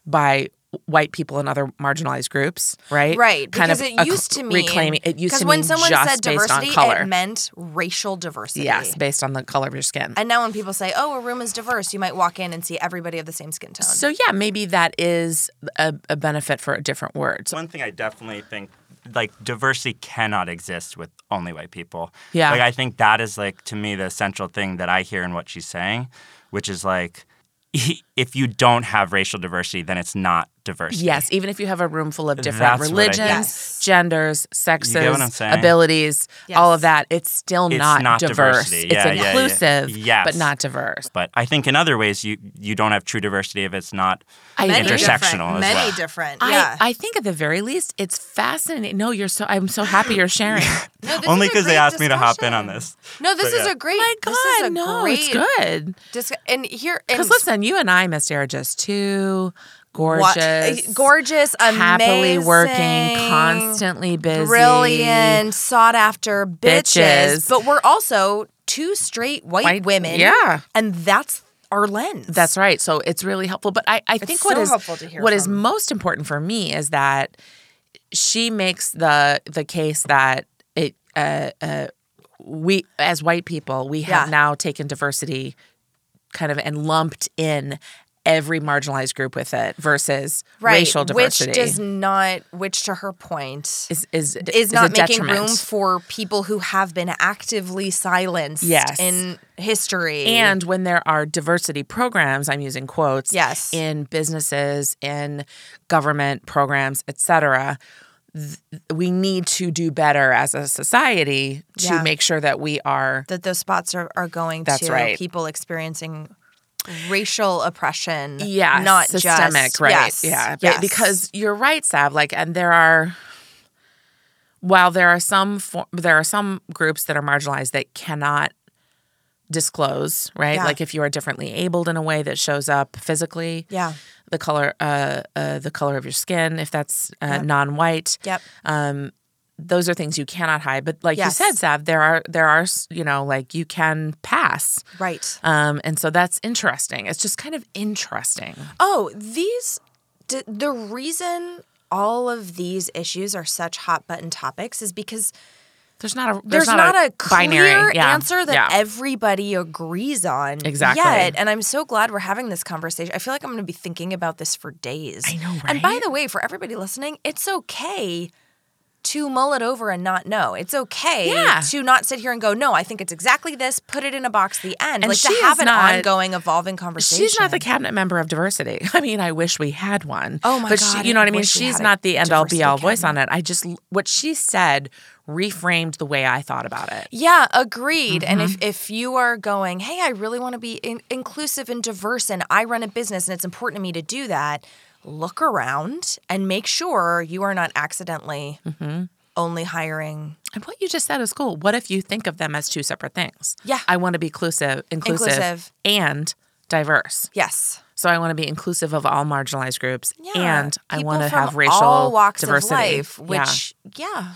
by white people and other marginalized groups, right? Right, Kind because of it a- used to mean reclaiming it used because to when mean someone just said based on diversity, color. it meant racial diversity. yes, based on the color of your skin. And now when people say, "Oh, a room is diverse," you might walk in and see everybody of the same skin tone. so yeah, maybe that is a, a benefit for a different word. So, One thing I definitely think like diversity cannot exist with only white people. Yeah. Like I think that is like to me the essential thing that I hear in what she's saying, which is like if you don't have racial diversity, then it's not diversity. Yes, even if you have a room full of different That's what I religions. Yes. genders, sexes, what I'm abilities, all of that, it's still It's not, not diverse. diversity. It's Yeah, yeah, yeah. inclusive, Yes. but not diverse. But I think in other ways you you don't have true diversity if it's not I many intersectional different, as many well. different. I, yeah. I think at the very least, it's fascinating. No, you're so. I'm so happy you're sharing. No, only because they great asked me to hop in on this. No, this So, is yeah. a great. My this is God, a no, great it's good. Dis- and here, Because listen, you and I, Miss Sarah, just two wa- gorgeous, gorgeous, happily working, constantly busy, brilliant, sought after bitches. Bitches. But we're also two straight white, White- women. yeah. and that's our lens. That's right. So it's really helpful. But I, I think what so is helpful to hear what is most important for me is that she makes the the case that it uh, uh, we as white people we have Yeah. now taken diversity kind of and lumped in every marginalized group with it versus right, racial diversity which does not, which to her point. is is is a not making detriment. room for people who have been actively silenced Yes. in history. And when there are diversity programs, I'm using quotes, Yes. in businesses, in government programs, et cetera, th- we need to do better as a society to Yeah. make sure that we are. that those spots are, are going That's to right. people experiencing racial oppression. Yeah, not systemic, just, right? Yes, Yeah, yes. because you're right, Sav. Like, and there are while there are some for, there are some groups that are marginalized that cannot disclose, right? Yeah. Like if you are differently abled in a way that shows up physically, Yeah. the color uh, uh the color of your skin if that's uh, Yep. non-white. Yep. Um those are things you cannot hide, but like Yes. you said, Sav, there are there are you know like you can pass, Right. um, and so that's interesting. It's just kind of interesting. Oh, these d- the reason all of these issues are such hot button topics is because There's not a there's, there's, not, a, binary clear yeah. answer that yeah. everybody agrees on Exactly. yet. And I'm so glad we're having this conversation. I feel like I'm going to be thinking about this for days. I know, And by the way, for everybody listening, it's okay to mull it over and not know. It's okay Yeah. to not sit here and go, no, I think it's exactly this, put it in a box, the end. And like to have an not- ongoing, evolving conversation. She's not the cabinet member of diversity. I mean, I wish we had one. Oh my but God, she, you know I what I mean. She's not the end all be all voice on it. I just what she said reframed the way I thought about it. Yeah, agreed. And Mm-hmm. if, if you are going, hey, I really want to be in- inclusive and diverse, and I run a business and it's important to me to do that, look around and make sure you are not accidentally Mm-hmm. only hiring. And what you just said is cool. What if you think of them as two separate things? Yeah. I want to be inclusive, inclusive, Inclusive. and diverse. Yes. So I want to be inclusive of all marginalized groups, Yeah. and I People want to have racial all walks diversity. of life, which, yeah.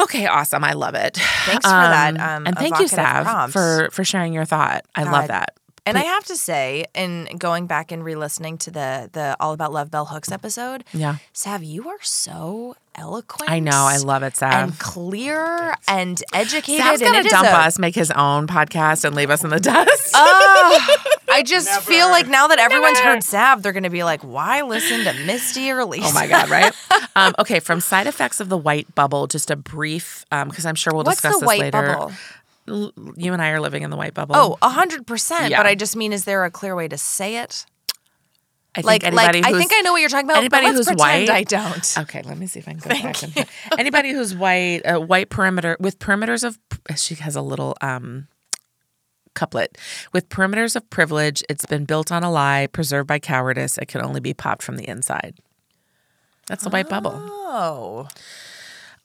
Okay, awesome. I love it. Thanks for that, um, and thank you, Sav, prompt. for for sharing your thought. I love that. And I have to say, in going back and re-listening to the the All About Love Bell Hooks episode, Yeah. Sav, you are so eloquent. I know. I love it, Sav. and clear and educated. Sav's and gonna it is dump a- us, make his own podcast, and leave us in the dust. Oh, I just Never. feel like now that everyone's Never. heard Sav, they're going to be like, why listen to Misty or Lisa? Oh my God, right? um, okay, from side effects of the white bubble, just a brief, because I'm sure we'll What's discuss the this white later. bubble? You and I are living in the white bubble. Oh, a hundred percent. But I just mean, is there a clear way to say it? I think Like, anybody like I think I know what you're talking about. anybody who's white- I don't. Okay, let me see if I can go back. And, anybody who's white, uh, white perimeter with perimeters of. She has a little um, couplet with perimeters of privilege. It's been built on a lie, preserved by cowardice. It can only be popped from the inside. That's the white bubble. Oh.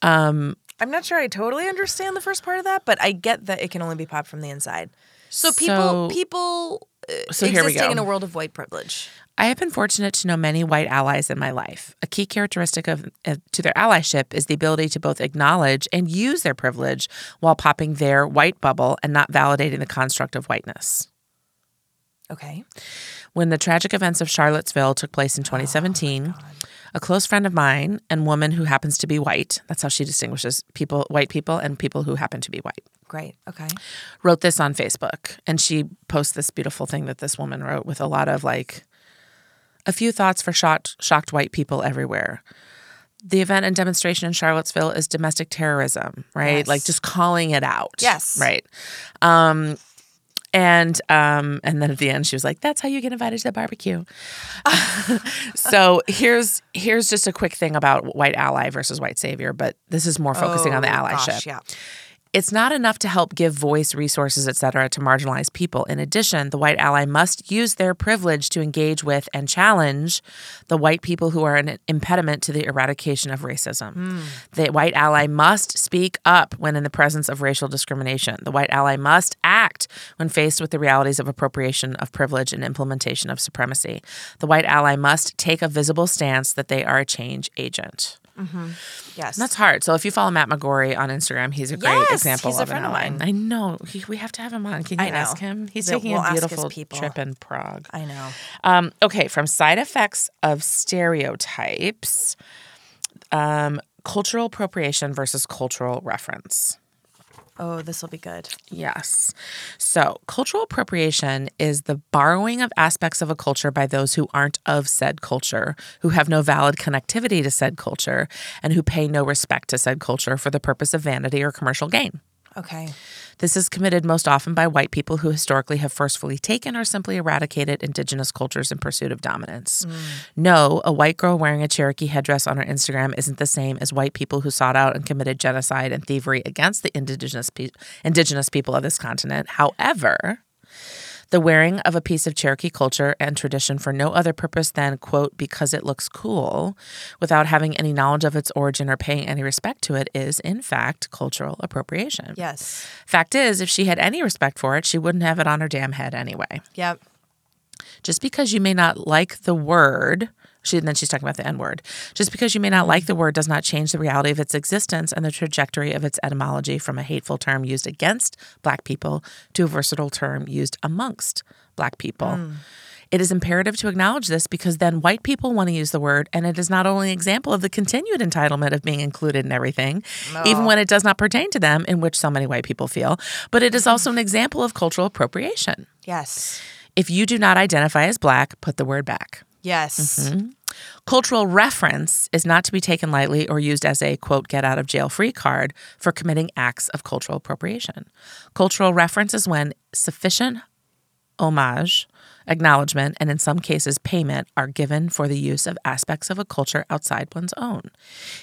Um, I'm not sure I totally understand the first part of that, but I get that it can only be popped from the inside. So people, So- people uh, So here we existing go. in a world of white privilege. I have been fortunate to know many white allies in my life. A key characteristic of, of to their allyship is the ability to both acknowledge and use their privilege while popping their white bubble and not validating the construct of whiteness. Okay. When the tragic events of Charlottesville took place in 2017, a close friend of mine and woman who happens to be white, that's how she distinguishes people white people and people who happen to be white. Great. Okay. Wrote this on Facebook and she posts this beautiful thing that this woman wrote with a lot of like a few thoughts for shocked shocked white people everywhere. The event and demonstration in Charlottesville is domestic terrorism, right? Yes. Like just calling it out. Yes. Right. Um and um and then at the end she was like, That's how you get invited to the barbecue. so here's here's just a quick thing about white ally versus white savior, but this is more focusing on the Oh, allyship gosh, yeah. It's not enough to help give voice, resources, etc. to marginalized people. In addition, the white ally must use their privilege to engage with and challenge the white people who are an impediment to the eradication of racism. Hmm. The white ally must speak up when in the presence of racial discrimination. The white ally must act when faced with the realities of appropriation of privilege and implementation of supremacy. The white ally must take a visible stance that they are a change agent. Yes. That's hard. So if you follow Matt McGorry on Instagram, he's a great Yes, example he's a of an friend of ally. mine. I know. He, we have to have him on. Can you I ask him? He's taking we'll a beautiful trip in Prague. I know. Um, okay, from side effects of stereotypes, um, cultural appropriation versus cultural reference. Oh, this will be good. Yes. So, cultural appropriation is the borrowing of aspects of a culture by those who aren't of said culture, who have no valid connectivity to said culture, and who pay no respect to said culture for the purpose of vanity or commercial gain. Okay. This is committed most often by white people who historically have forcefully taken or simply eradicated indigenous cultures in pursuit of dominance. Mm. No, a white girl wearing a Cherokee headdress on her Instagram isn't the same as white people who sought out and committed genocide and thievery against the indigenous pe- indigenous people of this continent. However, The wearing of a piece of Cherokee culture and tradition for no other purpose than, quote, because it looks cool, without having any knowledge of its origin or paying any respect to it, is, in fact, cultural appropriation. Yes. Fact is, if she had any respect for it, she wouldn't have it on her damn head anyway. Yep. Just because you may not like the word, she then she's talking about the N word. Just because you may not like the word does not change the reality of its existence and the trajectory of its etymology from a hateful term used against black people to a versatile term used amongst black people. It is imperative to acknowledge this because then white people want to use the word, and it is not only an example of the continued entitlement of being included in everything, even when it does not pertain to them, in which so many white people feel, but it is also an example of cultural appropriation. Yes. If you do not identify as black, put the word back. Yes. Mm-hmm. Cultural reference is not to be taken lightly or used as a quote get out of jail free card for committing acts of cultural appropriation. Cultural reference is when sufficient homage, acknowledgement, and in some cases payment are given for the use of aspects of a culture outside one's own.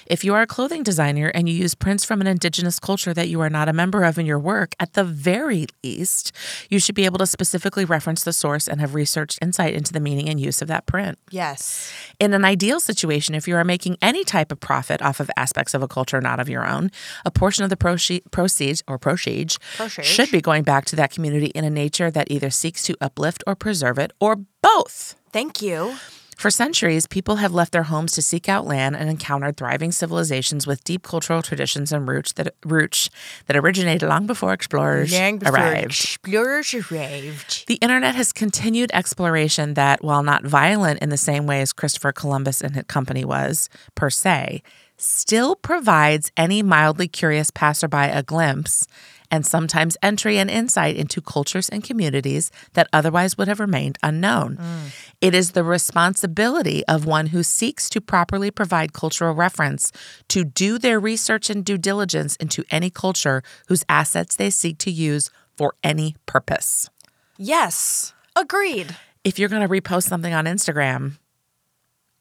If you are a clothing designer and you use prints from an indigenous culture that you are not a member of in your work, at the very least, you should be able to specifically reference the source and have researched insight into the meaning and use of that print. Yes. In an ideal situation, if you are making any type of profit off of aspects of a culture not of your own, a portion of the proce- proceeds or proceeds Proceeds. should be going back to that community in a nature that either seeks to uplift or preserve it, or both. Thank you. For centuries, people have left their homes to seek out land and encountered thriving civilizations with deep cultural traditions and roots that roots that originated long before explorers Long before arrived. Explorers arrived. The internet has continued exploration that, while not violent in the same way as Christopher Columbus and his company was, per se, still provides any mildly curious passerby a glimpse and sometimes entry and insight into cultures and communities that otherwise would have remained unknown. Mm. It is the responsibility of one who seeks to properly provide cultural reference to do their research and due diligence into any culture whose assets they seek to use for any purpose Yes. Agreed. if you're going to repost something on Instagram,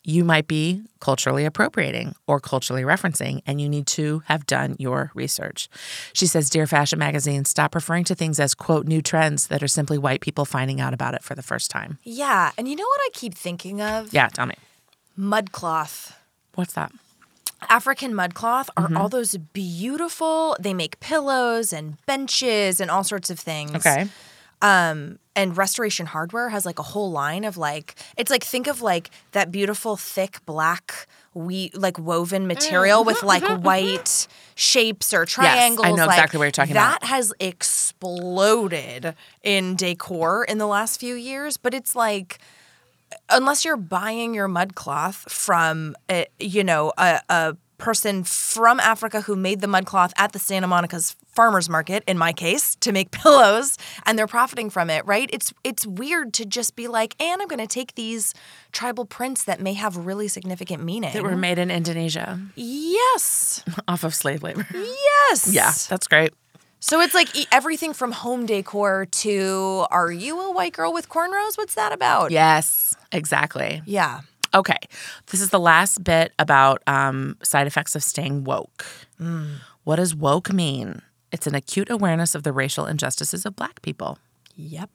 you might be culturally appropriating or culturally referencing, and you need to have done your research. She says, Dear Fashion Magazine, stop referring to things as, quote, new trends that are simply white people finding out about it for the first time. Yeah. And you know what I keep thinking of? Yeah, tell me. Mudcloth. What's that? African mudcloth are Mm-hmm. all those beautiful, they make pillows and benches and all sorts of things. Okay. Um, and Restoration Hardware has like a whole line of like, it's like, think of like that beautiful, thick, black, we like woven material mm. with like white shapes or triangles. I know like, exactly what you're talking about. That has exploded in decor in the last few years, but it's like, unless you're buying your mud cloth from a, you know a, a person from Africa who made the mud cloth at the Santa Monica's farmers market in my case to make pillows and they're profiting from it right? It's it's weird to just be like and I'm going to take these tribal prints that may have really significant meaning. That were made in Indonesia. Yes. Off of slave labor. yes. Yeah, that's great. so it's like everything from home decor to are you a white girl with cornrows? What's that about? Yes, exactly. yeah Okay, this is the last bit about um, side effects of staying woke. What does woke mean? It's an acute awareness of the racial injustices of Black people. yep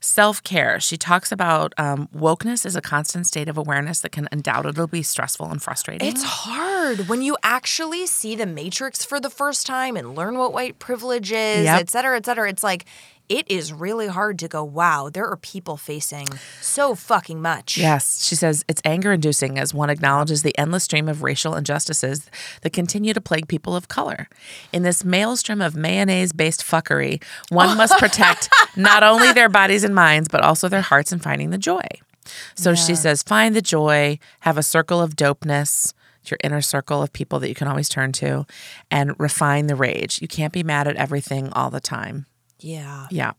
Self care. She talks about um, wokeness is a constant state of awareness that can undoubtedly be stressful and frustrating. It's hard when you actually see the Matrix for the first time and learn what white privilege is, Yep. et cetera, et cetera. It's like, it is really hard to go, wow, there are people facing so fucking much. Yes, she says it's anger inducing as one acknowledges the endless stream of racial injustices that continue to plague people of color. In this maelstrom of mayonnaise based fuckery, one must protect not only their bodies and minds, but also their hearts in finding the joy. So she says, find the joy, have a circle of dopeness. Your inner circle of people that you can always turn to and refine the rage. You can't be mad at everything all the time. Yeah. Yeah.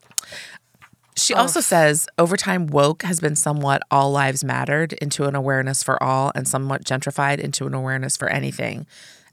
She oh. also says over time, woke has been somewhat all lives mattered into an awareness for all and somewhat gentrified into an awareness for anything.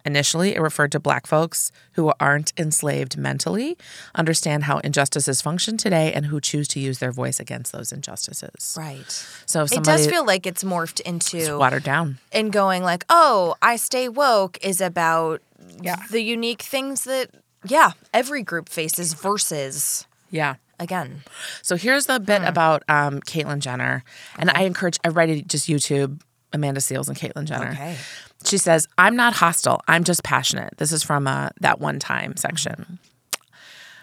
Initially, it referred to Black folks who aren't enslaved mentally, understand how injustices function today, and who choose to use their voice against those injustices. Right. So if It does feel like it's morphed into it's watered down. and going like, oh, I stay woke is about Yeah. the unique things that, yeah, every group faces versus Yeah. again. So here's the bit about um, Caitlyn Jenner, and I encourage everybody to just YouTube Amanda Seales and Caitlyn Jenner. Okay. She says, "I'm not hostile. I'm just passionate." This is from uh, that one time section.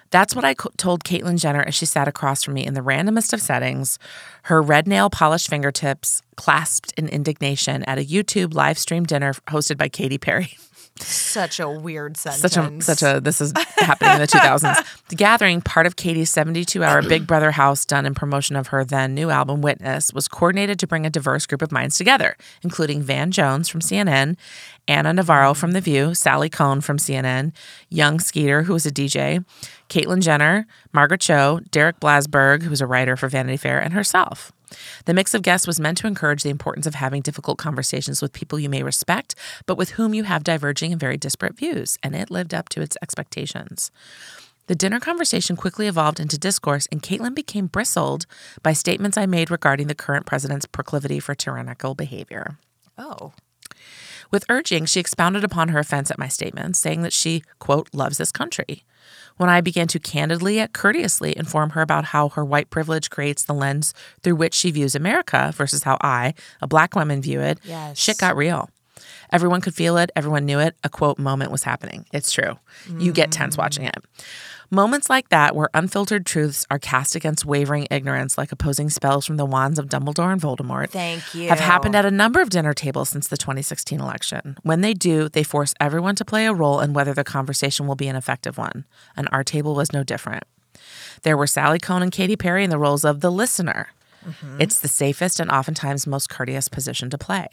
That's what I co- told Caitlyn Jenner as she sat across from me in the randomest of settings, her red nail polished fingertips clasped in indignation at a YouTube live stream dinner hosted by Katy Perry. Such a weird sentence. Such a such a this is happening in the 2000s. The gathering, part of Katy's 72-hour Big Brother house done in promotion of her then new album Witness, was coordinated to bring a diverse group of minds together, including Van Jones from CNN, Ana Navarro mm. from The View, Sally Kohn from CNN, Young Skeeter, who was a DJ, Caitlyn Jenner, Margaret Cho, Derek Blasberg, who was a writer for Vanity Fair, and herself. The mix of guests was meant to encourage the importance of having difficult conversations with people you may respect, but with whom you have diverging and very disparate views, and it lived up to its expectations. The dinner conversation quickly evolved into discourse, and Caitlyn became bristled by statements I made regarding the current president's proclivity for tyrannical behavior. Oh. With urging, she expounded upon her offense at my statements, saying that she, quote, loves this country. When I began to candidly yet courteously inform her about how her white privilege creates the lens through which she views America versus how I, a black woman, view it, Yes. shit got real. Everyone could feel it, everyone knew it. A quote moment was happening. It's true. You get tense mm. watching it. Moments like that, where unfiltered truths are cast against wavering ignorance, like opposing spells from the wands of Dumbledore and Voldemort, Thank you. have happened at a number of dinner tables since the 2016 election. When they do, they force everyone to play a role in whether the conversation will be an effective one. And our table was no different. There were Sally Kohn and Katy Perry in the roles of the listener. Mm-hmm. It's the safest and oftentimes most courteous position to play,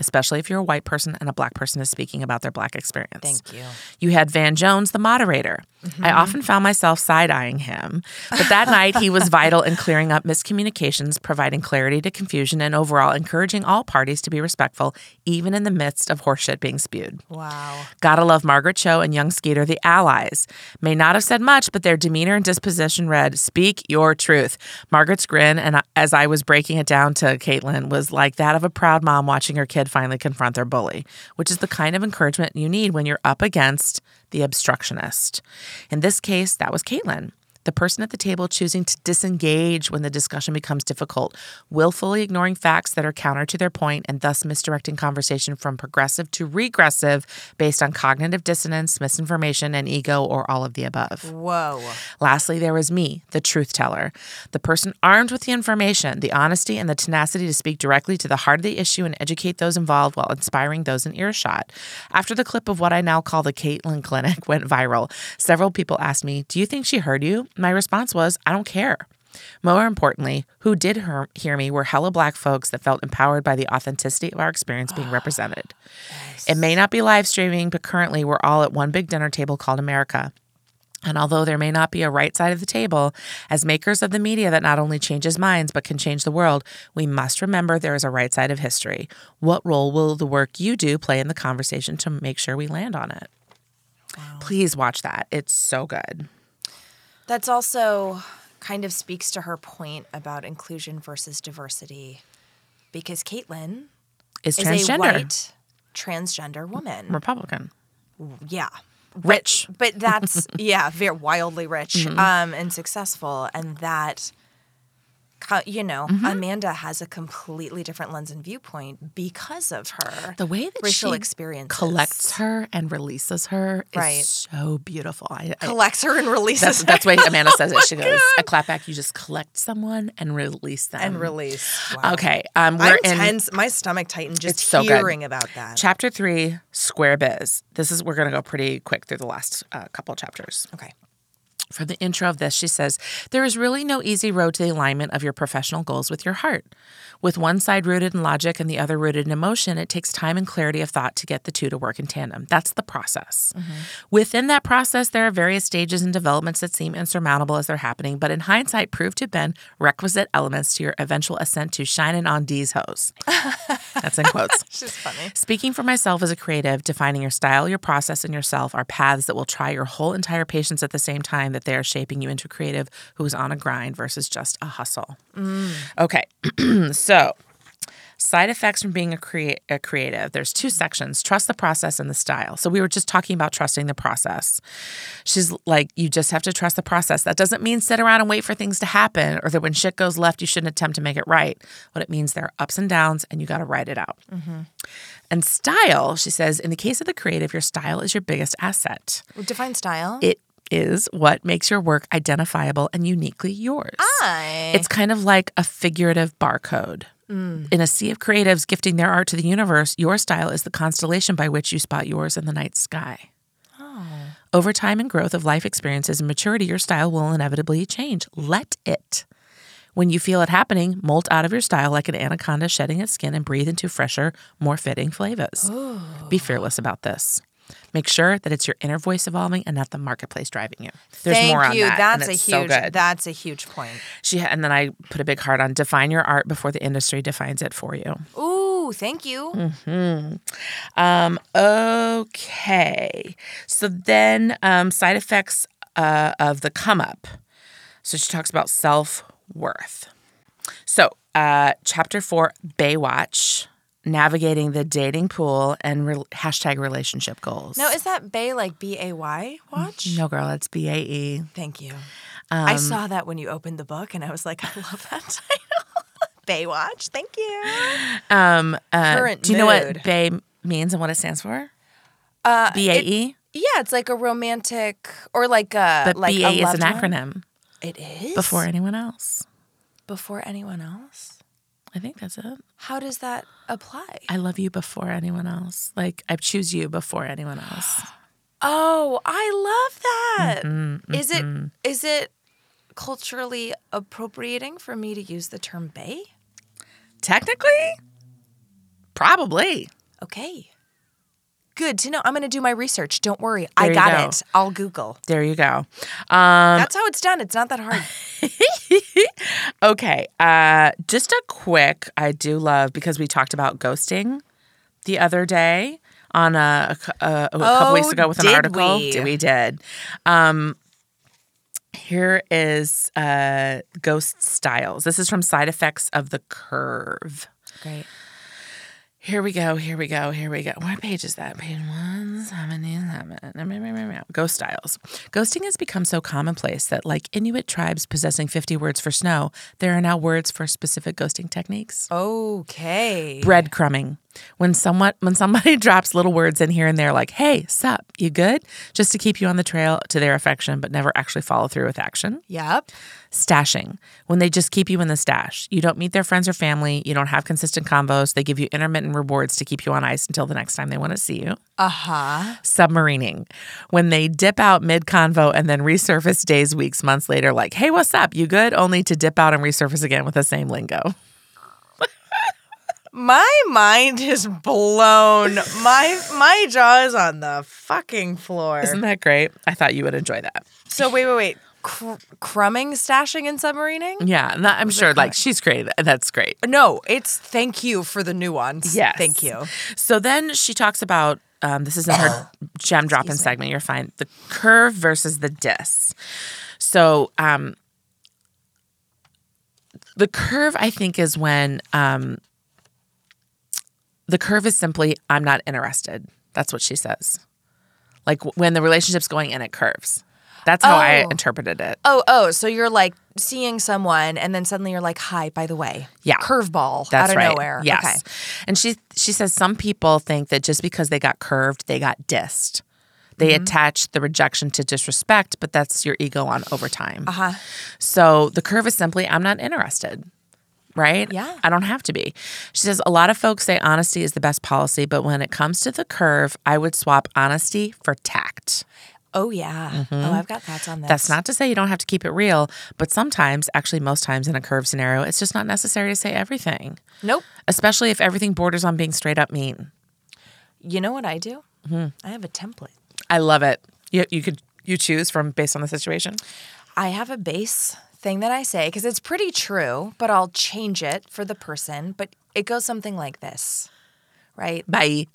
especially if you're a white person and a black person is speaking about their black experience. Thank you. You had Van Jones, the moderator. I mm-hmm. often found myself side eyeing him, but that night he was vital in clearing up miscommunications, providing clarity to confusion, and overall encouraging all parties to be respectful, even in the midst of horseshit being spewed. Wow. Gotta love Margaret Cho and Young Skeeter, the allies. May not have said much, but their demeanor and disposition read, Speak your truth. Margaret's grin, and as I was breaking it down to Caitlyn, was like that of a proud mom watching her kid finally confront their bully, which is the kind of encouragement you need when you're up against the obstructionist. In this case, that was Caitlyn. The person at the table choosing to disengage when the discussion becomes difficult, willfully ignoring facts that are counter to their point, and thus misdirecting conversation from progressive to regressive based on cognitive dissonance, misinformation, and ego, or all of the above. Whoa. Lastly, there was me, the truth teller, the person armed with the information, the honesty, and the tenacity to speak directly to the heart of the issue and educate those involved while inspiring those in earshot. After the clip of what I now call the Caitlyn Clinic went viral, several people asked me, Do you think she heard you? My response was, I don't care. More importantly, who did hear, hear me were hella black folks that felt empowered by the authenticity of our experience being ah, represented. It may not be live streaming, but currently we're all at one big dinner table called America. And although there may not be a right side of the table, as makers of the media that not only changes minds but can change the world, we must remember there is a right side of history. What role will the work you do play in the conversation to make sure we land on it? Please watch that. It's so good. That's also kind of speaks to her point about inclusion versus diversity because Caitlyn Is is transgender, a white transgender woman. Republican, Yeah. rich. But that's yeah, very wildly rich Mm-hmm. um and successful and that you know, Mm-hmm. Amanda has a completely different lens and viewpoint because of her The way that racial she experiences. collects her and releases her is Right. so beautiful. I, I, collects her and releases that's her that's way Amanda says it. She goes, "A clapback, you just collect someone and release them." and release. Wow. Okay, um, we're I'm in tense. My stomach tightened just so good. hearing about that. chapter three, Square Biz. This is we're gonna go pretty quick through the last uh, couple chapters. okay. For the intro of this, she says, There is really no easy road to the alignment of your professional goals with your heart. With one side rooted in logic and the other rooted in emotion, it takes time and clarity of thought to get the two to work in tandem. That's the process. Mm-hmm. Within that process, there are various stages and developments that seem insurmountable as they're happening, but in hindsight prove to have been requisite elements to your eventual ascent to shining on D's hose. That's in quotes. She's funny. Speaking for myself as a creative, defining your style, your process, and yourself are paths that will try your whole entire patience at the same time that they are shaping you into a creative who is on a grind versus just a hustle. Mm. Okay, so Side effects from being a, crea- a creative. There's two sections trust the process and the style. So we were just talking about trusting the process. She's like, you just have to trust the process. That doesn't mean sit around and wait for things to happen or that when shit goes left, you shouldn't attempt to make it right. What it means, there are ups and downs and you got to write it out. Mm-hmm. And style, she says, in the case of the creative, your style is your biggest asset. Define style. It is what makes your work identifiable and uniquely yours. It's kind of like a figurative barcode. Mm. In a sea of creatives gifting their art to the universe, your style is the constellation by which you spot yours in the night sky. Oh. Over time and growth of life experiences and maturity, your style will inevitably change. Let it. When you feel it happening, molt out of your style like an anaconda shedding its skin and breathe into fresher, more fitting flavors. Oh. Be fearless about this. Make sure that it's your inner voice evolving and not the marketplace driving you. There's Thank more on you. that. That's a huge. So. That's a huge point. She and then I put a big heart on define your art before the industry defines it for you. Ooh, thank you. Mm. Um, okay. So then um, side effects uh, of the come up. So she talks about self worth. So uh, chapter four, Baewatch, navigating the dating pool and re- hashtag relationship goals. Now, is that Bay like B A Y watch? no, girl, it's B A E. Thank you. Um, I saw that when you opened the book, and I was like, I love that title. Baewatch. Thank you. Um, uh, Current do you know mood. what Bae means and what it stands for? Uh, B A E. Yeah, it's like a romantic or like a But like BA is an loved one. acronym It is before anyone else. before anyone else. I think that's it. How does that apply? I love you before anyone else. Like I choose you before anyone else. Oh, I love that. Mm-hmm, Is it is it culturally appropriating for me to use the term "bae"? Technically, probably. Okay. Good to know. I'm going to do my research. Don't worry. I There you got go. it. I'll Google. There you go. Um, That's how it's done. It's not that hard. okay. Uh, just a quick, I do love because we talked about ghosting the other day on a, a, a couple Oh, weeks ago with an article. we? We did. Um, here is uh, ghost styles. This is from Side Effects of the Curve. Great. Here we go. Here we go. Here we go. What page is that? Page one seventy-seven. Ghost styles. Ghosting has become so commonplace that, like Inuit tribes possessing 50 words for snow, there are now words for specific ghosting techniques. Okay. Breadcrumbing. When someone when somebody drops little words in here and there like, hey, sup, you good? Just to keep you on the trail to their affection, but never actually follow through with action Yep. stashing when they just keep you in the stash. You don't meet their friends or family. You don't have consistent combos. They give you intermittent rewards to keep you on ice until the next time they want to see you. Uh huh. Submarining when they dip out mid convo and then resurface days, weeks, months later, like, hey, what's up? You good? Only to dip out and resurface again with the same lingo. My mind is blown. My my jaw is on the fucking floor. Isn't that great? I thought you would enjoy that. So wait, wait, wait. Cr- crumbing, stashing, and submarining? Yeah, that- I'm sure like she's great. That's great. No, it's thank you for the nuance. Yes. Thank you. So then she talks about um, this is in her gem dropping segment. You're fine. The curve versus the dis. So um, the curve, I think, is when um, the curve is simply I'm not interested. That's what she says. Like when the relationship's going and it curves. That's how I Oh. interpreted it. Oh, oh, so you're like seeing someone and then suddenly you're like, hi, by the way. Yeah. Curveball That's out of right. nowhere. Yes. Okay. And she she says some people think that just because they got curved, they got dissed. They Mm-hmm. attach the rejection to disrespect, but that's your ego on overtime. Uh-huh. So the curve is simply I'm not interested. Right? Yeah. I don't have to be. She says a lot of folks say honesty is the best policy, but when it comes to the curve, I would swap honesty for tact. Oh yeah. Oh, I've got thoughts on this. Mm-hmm. That's not to say you don't have to keep it real, but sometimes, actually most times in a curve scenario, it's just not necessary to say everything Nope. especially if everything borders on being straight up mean. You know what I do? Mm-hmm. I have a template. I love it. You, you could you choose from based on the situation. I have a base thing that I say because it's pretty true, but I'll change it for the person. But it goes something like this, right? Bye.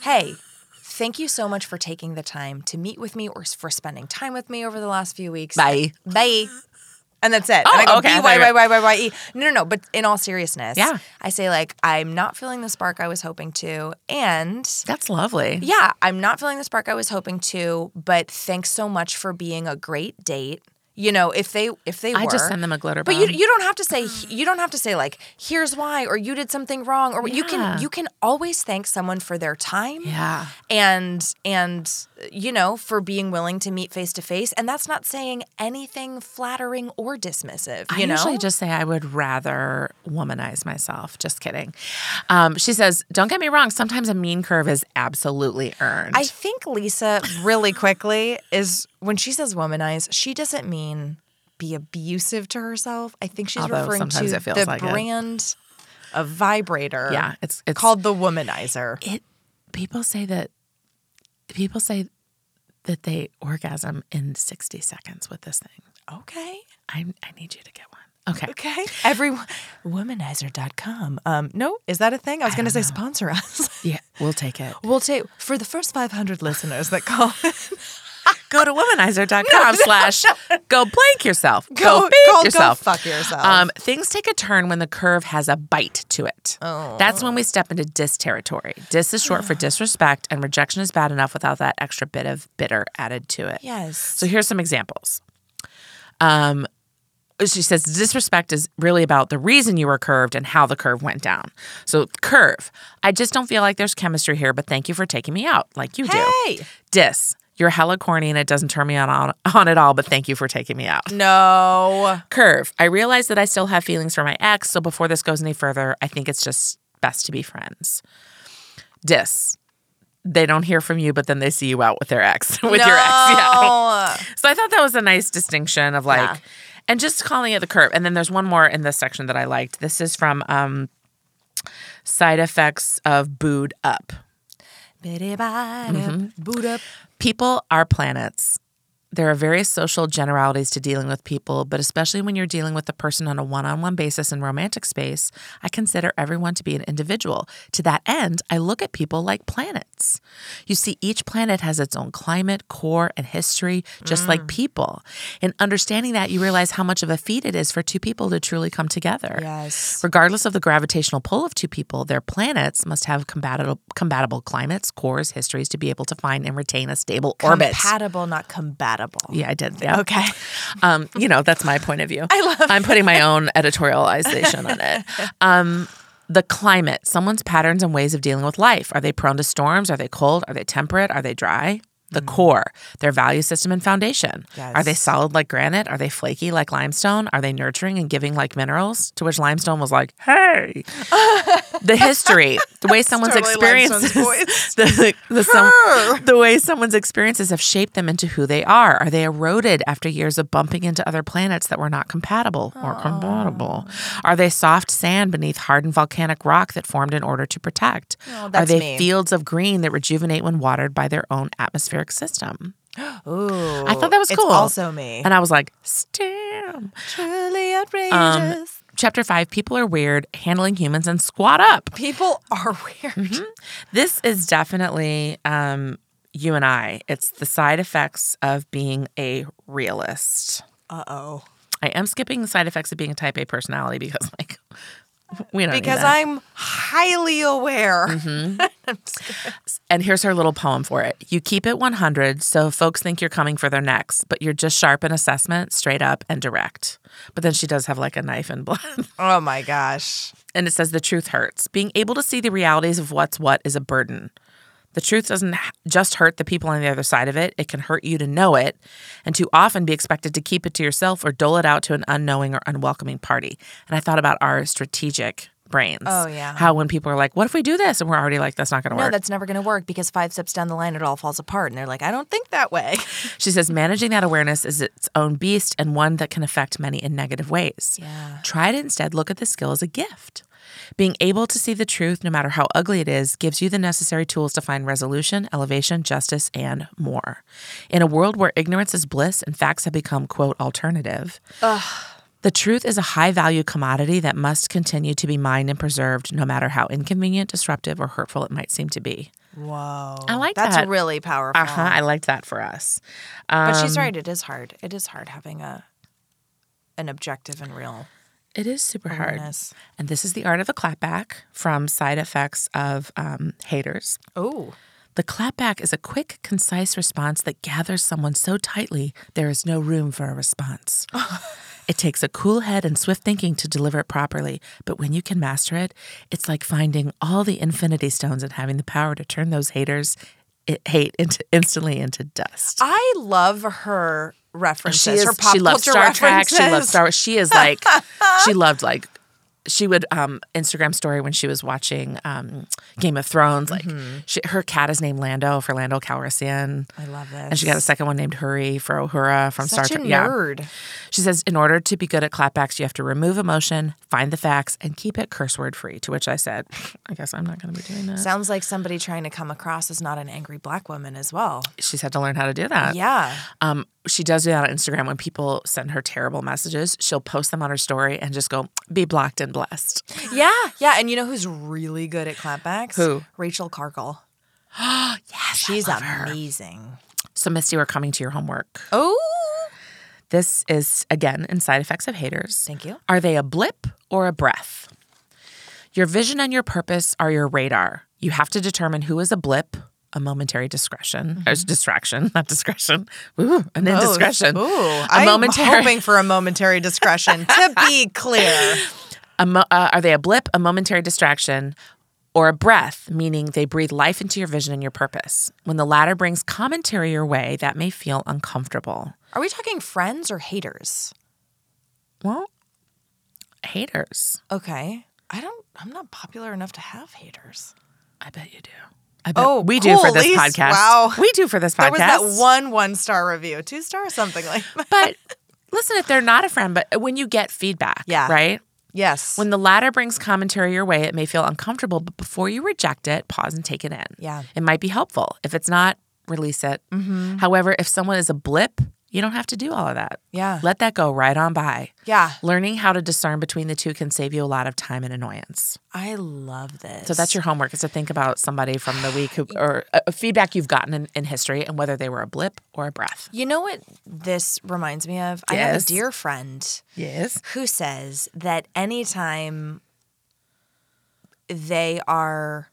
Hey, thank you so much for taking the time to meet with me or for spending time with me over the last few weeks. Bye. Bye. and that's it. Oh, and I oh, go okay, I B thought Y. No, no, no. But in all seriousness, Yeah. I say like I'm not feeling the spark I was hoping to, and That's lovely. yeah, I'm not feeling the spark I was hoping to. But thanks so much for being a great date. You know, if they if they I were, just send them a glitter But you you don't have to say ah. you don't have to say like here's why or you did something wrong or you can you can always thank someone for their time Yeah. and and you know for being willing to meet face to face and that's not saying anything flattering or dismissive you I know usually just say I would rather womanize myself. Just kidding. Um, she says, "Don't get me wrong. Sometimes a mean curve is absolutely earned." I think Lisa really quickly is when she says womanize, she doesn't mean be abusive to herself. I think she's Although referring to it the like it. brand of vibrator. yeah, it's it's called the womanizer. it. People say that people say that they orgasm in sixty seconds with this thing. Okay. I I need you to get one. Okay. Okay. Everyone womanizer.com. Um no, is that a thing? I was going to say sponsor us. Yeah, we'll take it. we'll take for the first 500 listeners that call. Go to womanizer.com slash go blank yourself. Go, Go- beat go- go yourself. fuck yourself. Um, things take a turn when the curve has a bite to it. Oh. That's when we step into dis territory. Dis is short for disrespect, and rejection is bad enough without that extra bit of bitter added to it. yes. So here's some examples. Um, she says disrespect is really about the reason you were curved and how the curve went down. So curve, I just don't feel like there's chemistry here, but thank you for taking me out like you do. Hey. Dis, you're hella corny and it doesn't turn me on, on on at all, but thank you for taking me out. No. Curve, I realize that I still have feelings for my ex, so before this goes any further, I think it's just best to be friends. Dis, they don't hear from you, but then they see you out with their ex, with your ex. Yeah. So I thought that was a nice distinction of like, Yeah. and just calling it the curve. And then there's one more in this section that I liked. This is from um, Side Effects of Booed Up. Mm-hmm. Boot up. People are planets. There are various social generalities to dealing with people, but especially when you're dealing with a person on a one on one basis in romantic space, I consider everyone to be an individual. To that end, I look at people like planets. You see, each planet has its own climate, core, and history, just like mm. people. In understanding that, you realize how much of a feat it is for two people to truly come together. Yes. Regardless of the gravitational pull of two people, their planets must have compatible, compatible climates, cores, histories to be able to find and retain a stable orbit. Compatible, not compatible. Yeah, I did. Yeah. Okay. Um, you know, that's my point of view. I love I'm putting my own editorialization on it. Um, the climate, someone's patterns and ways of dealing with life. Are they prone to storms? Are they cold? Are they temperate? Are they dry? The core, their value system and foundation. Are they solid like granite? Are they flaky like limestone? Are they nurturing and giving like minerals? To which limestone was like, hey. the history, the way someone's totally experiences, voice. the, the, some, the way someone's experiences have shaped them into who they are. Are they eroded after years of bumping into other planets that were not compatible or compatible? Are they soft sand beneath hardened volcanic rock that formed in order to protect? Oh, Are they me. fields of green that rejuvenate when watered by their own atmospheric system? Ooh. I thought that was it's cool. also me. And I was like, stam. Truly Um, outrageous. Chapter five People are weird, handling humans and squat up. People are weird. Mm-hmm. This is definitely um, you and I. It's the side effects of being a realist. Uh oh. I am skipping the side effects of being a type A personality because, like, we don't Because. I'm highly aware. Mm-hmm. And here's her little poem for it. You keep it 100, so folks think you're coming for their necks, but you're just sharp in assessment, straight up and direct. But then she does have like a knife and blood. Oh my gosh. and it says the truth hurts. Being able to see the realities of what's what is a burden. The truth doesn't just hurt the people on the other side of it, it can hurt you to know it and too often be expected to keep it to yourself or dole it out to an unknowing or unwelcoming party. And I thought about our strategic brains. Oh, yeah. How when people are like, what if we do this? And we're already like, that's not going to No, work. No, that's never going to work because five steps down the line, it all falls apart. And they're like, I don't think that way. She says managing that awareness is its own beast and one that can affect many in negative ways. Yeah. Try to instead look at the skill as a gift. Being able to see the truth, no matter how ugly it is, gives you the necessary tools to find resolution, elevation, justice, and more. In a world where ignorance is bliss and facts have become, quote, alternative, the truth is a high value commodity that must continue to be mined and preserved, no matter how inconvenient, disruptive, or hurtful it might seem to be. Whoa. I like That's that. really powerful. Uh huh. I liked that for us. but Um, she's right. It is hard. It is hard having a an objective and real It is super hard. And this is the art of the clapback from side effects of um, haters. Oh, The clapback is a quick, concise response that gathers someone so tightly there is no room for a response. it takes a cool head and swift thinking to deliver it properly, but when you can master it, it's like finding all the infinity stones and having the power to turn those haters it, hate into instantly into dust. I love her references. she is her pop she loves Star references. Trek. She loves Star Wars. She is like she loved like she would um Instagram story when she was watching um Game of Thrones. Like Mm-hmm. she, her cat is named Lando for Lando Calrissian. I love this. And she got a second one named Hurry for Uhura from Such Star Trek. Yeah. nerd. She says, in order to be good at clapbacks, you have to remove emotion, find the facts, and keep it curse word free. To which I said, I guess I'm not going to be doing that. Sounds like somebody trying to come across as not an angry black woman as well. She's had to learn how to do that. Yeah. Um, she does do that on Instagram when people send her terrible messages. She'll post them on her story and just go, be blocked and blessed. Yeah. Yeah. And you know who's really good at clapbacks? Who? Rachel Cargle. Oh, yes, She's amazing. So, Misty, we're coming to your homework. Oh. This is, again, in Side Effects of Haters. Thank you. Are they a blip or a breath? Your vision and your purpose are your radar. You have to determine who is a blip, a momentary discretion, or distraction, not discretion. Ooh, an indiscretion. Ooh. a I'm momentary. hoping for a momentary discretion. to be clear. Mo- uh, are they a blip, a momentary distraction, or a breath, meaning they breathe life into your vision and your purpose? When the latter brings commentary your way, that may feel uncomfortable. Are we talking friends or haters? Well, haters. Okay. I don't I'm not popular enough to have haters. I bet you do. I bet Oh, we do for this podcast. Wow. We do for this podcast. There was that one one star review, two star, something like that. but listen, if they're not a friend, but when you get feedback, Yeah. right? Yes. When the latter brings commentary your way, it may feel uncomfortable, but before you reject it, pause and take it in. Yeah. Mm-hmm. It might be helpful. If it's not, release it. However, if someone is a blip, you don't have to do all of that. Yeah. Let that go right on by. yeah. Learning how to discern between the two can save you a lot of time and annoyance. I love this. So that's your homework is to think about somebody from the week who, or a, a feedback you've gotten in, in history and whether they were a blip or a breath. You know what this reminds me of? I have a dear friend Yes. who says that anytime they are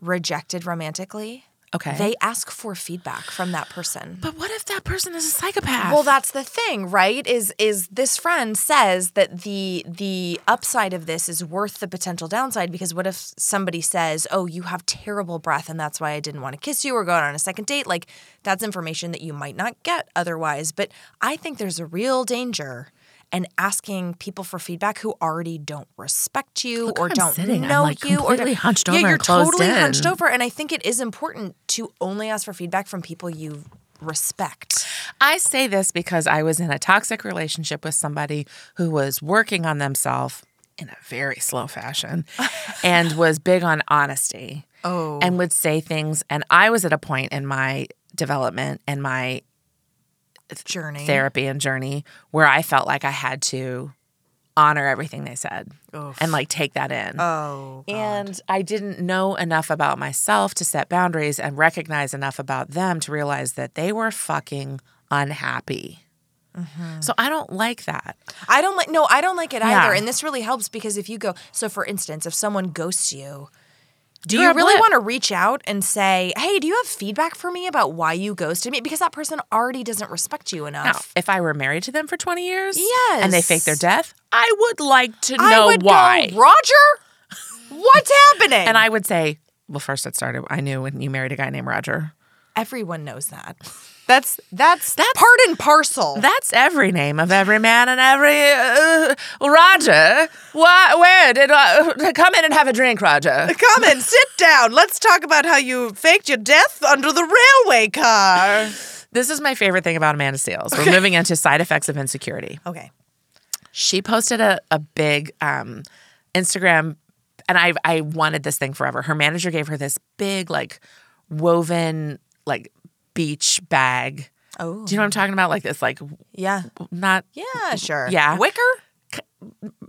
rejected romantically, Okay. they ask for feedback from that person. but what if that person is a psychopath? Well, that's the thing, right? Is is this friend says that the the upside of this is worth the potential downside because what if somebody says, "Oh, you have terrible breath and that's why I didn't want to kiss you or go out on a second date?" Like that's information that you might not get otherwise. But I think there's a real danger in asking people for feedback who already don't respect you Look or I'm don't sitting. I'm, know like, you or completely don't- hunched yeah, you're and totally hunched over and I think it is important to only ask for feedback from people you respect. I say this because I was in a toxic relationship with somebody who was working on themselves in a very slow fashion and was big on honesty. Oh. And would say things. And I was at a point in my development and my Journey. therapy and journey where I felt like I had to honor everything they said Oof. and like take that in. Oh. God. And I didn't know enough about myself to set boundaries and recognize enough about them to realize that they were fucking unhappy. Mm-hmm. So I don't like that. I don't like no, I don't like it Yeah. either. And this really helps because if you go so for instance, if someone ghosts you, do you really want to reach out and say, "Hey, do you have feedback for me about why you ghosted me?" Because that person already doesn't respect you Now, enough. if I were married to them for 20 years yes. and they fake their death, I would like to know why. go, Roger, what's happening? and I would say, well, first it started, I knew when you married a guy named Roger. everyone knows that. That's that's That's- part and parcel. That's every name of every man and every uh, Roger. Why? Where did uh, come in and have a drink, Roger? Come in, sit down. Let's talk about how you faked your death under the railway car. This is my favorite thing about Amanda Seales. We're moving into side effects of insecurity. Okay. She posted a, a big um, Instagram, and I I wanted this thing forever. Her manager gave her this big like woven like beach bag. Oh. Do you know what I'm oh. talking about? Like this, like Yeah. not, Yeah, sure. Yeah. Wicker?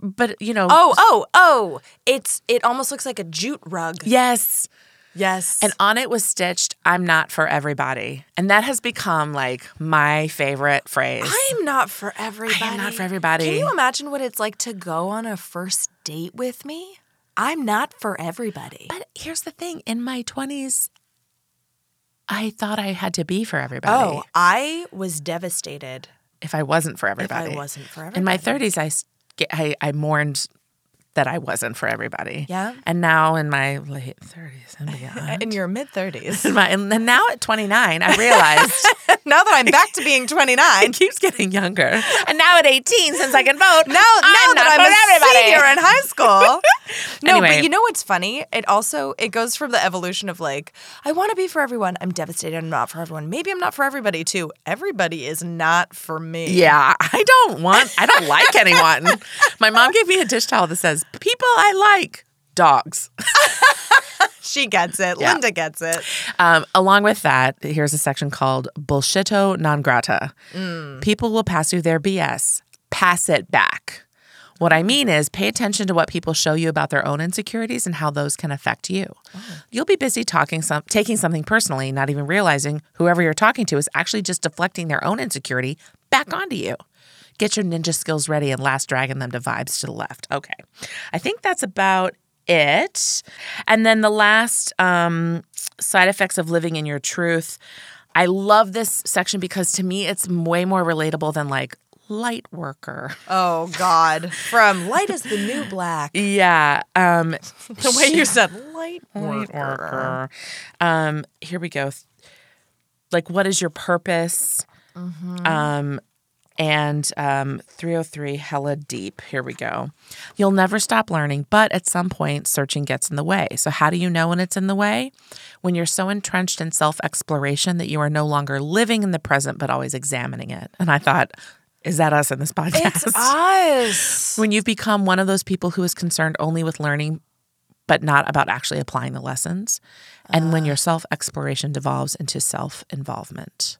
but you know. Oh, oh, oh. It's it almost looks like a jute rug. yes. Yes. And on it was stitched, I'm not for everybody. And that has become like my favorite phrase. I'm not for everybody. not for everybody. Can you imagine what it's like to go on a first date with me? I'm not for everybody. but here's the thing in my 20s, I thought I had to be for everybody. Oh, I was devastated if I wasn't for everybody. if. I wasn't for everybody. In my 30s, I, I, I mourned that I wasn't for everybody. Yeah. And now in my late 30s and beyond. in your mid 30s. in and now at 29, I realized now that I'm back to being 29. it keeps getting younger. And now at 18, since I can vote, Now, now I'm that I'm a everybody. senior in high school. no, Anyway. but you know what's funny? It also it goes from the evolution of like, I want to be for everyone. I'm devastated. I'm not for everyone. Maybe I'm not for everybody too. Everybody is not for me. Yeah, I don't want, I don't like anyone. My mom gave me a dish towel that says, People I like, dogs. She gets it. Yeah. Linda gets it. Um, along with that, here's a section called Bullshito non grata. People will pass you their BS. Pass it back. What I mean is, pay attention to what people show you about their own insecurities and how those can affect you. You'll be busy talking some, taking something personally, not even realizing whoever you're talking to is actually just deflecting their own insecurity back onto you. Get your ninja skills ready and last dragging them to vibes to the left. Okay, I think that's about it. And then the last um, side effects of living in your truth. I love this section because to me it's way more relatable than like light worker. Oh God. From light is the new black. Yeah. Um, The way you said light light worker. worker. Um, here we go. Like, what is your purpose? Um, and um, 303 hella deep. Here we go. You'll never stop learning, but at some point, searching gets in the way. So, how do you know when it's in the way? When you're so entrenched in self exploration that you are no longer living in the present, but always examining it. And I thought, is that us in this podcast? It's us. when you've become one of those people who is concerned only with learning but not about actually applying the lessons and when your self exploration devolves into self involvement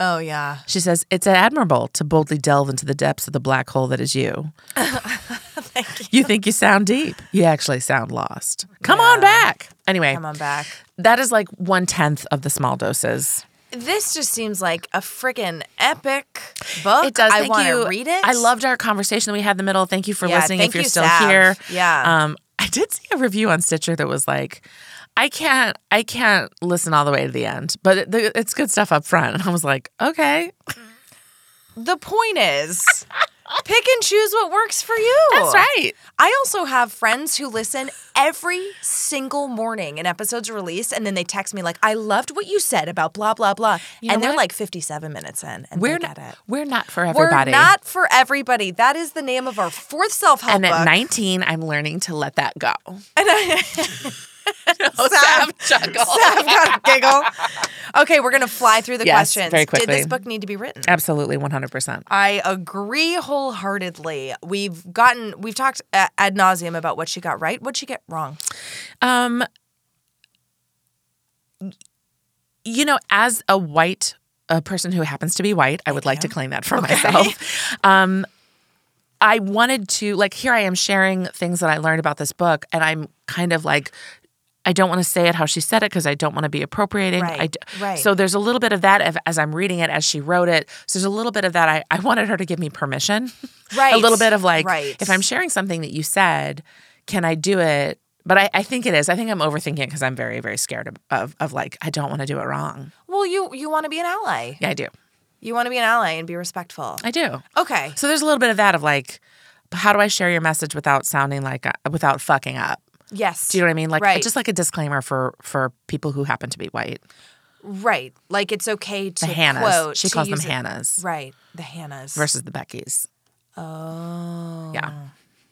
Oh yeah. she says it's admirable to boldly delve into the depths of the black hole that is you you think you sound deep you actually sound lost come on back anyway Come on back. that is like one tenth of the small doses This just seems like a friggin' epic book. It does. I want to read it. I loved our conversation that we had in the middle. Thank you for Yeah, listening. thank if you're you, still Sav. here, Yeah. Um, I did see a review on Stitcher that was like, I can't, I can't listen all the way to the end, but it, the, it's good stuff up front. And I was like, okay, The point is, pick and choose what works for you. that's right. I also have friends who listen every single morning an episode's released, and then they text me like, "I loved what you said about blah blah blah," You know and they're what? like fifty-seven minutes in, and We're not, it. we're not for everybody. We're not for everybody. That is the name of our fourth self-help And at book. 19, I'm learning to let that go. Sav, Sav chuckle. Sav got a giggle. Okay, we're gonna fly through the Yes, questions. very quickly. Did this book need to be written? Absolutely, 100%. I agree wholeheartedly. We've gotten, we've talked ad nauseum about what she got right. What'd she get wrong? Um, you know, as a white a person who happens to be white, I would like to claim that for myself. Um, I wanted to like here I am sharing things that I learned about this book, and I'm kind of like. I don't want to say it how she said it because I don't want to be appropriating. Right, I d- right. So there's a little bit of that as I'm reading it as she wrote it. So there's a little bit of that. I, I wanted her to give me permission. Right. a little bit of like, Right. if I'm sharing something that you said, can I do it? But I, I think it is. I think I'm overthinking it because I'm very, very scared of, of, of like, I don't want to do it wrong. Well, you you want to be an ally. Yeah, I do. You want to be an ally and be respectful. I do. Okay. So there's a little bit of that of like, how do I share your message without sounding like, uh, without fucking up? Yes. Do you know what I mean? Like, right. just like a disclaimer for for people who happen to be white. right. Like it's okay to The Hannahs. quote. she calls them it- Hannahs Right. The Hannahs. versus the Beckys. Oh. Yeah.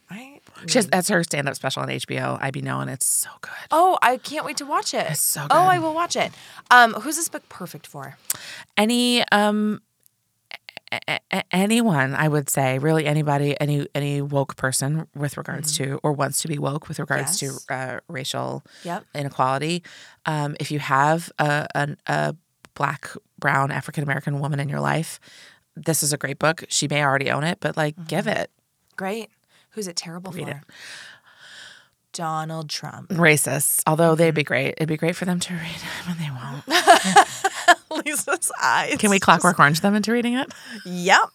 I, She has, that's her stand up special on HBO. I be knowing it's so good. oh, I can't wait to watch it. It's so Oh, I will watch it. Um, who's this book perfect for? any um a- a- anyone i would say really anybody any any woke person with regards to or wants to be woke with regards Mm-hmm. Yes. to uh, racial Yep. inequality um, if you have a, a, a black brown african american woman in your life this is a great book she may already own it but like give Mm-hmm. it Great. Who's it terrible Read for? it. Donald Trump. Racists, although they'd be great. It'd be great for them to read it, but they won't. Lisa's eyes. Can we clockwork orange them into reading it? Yep.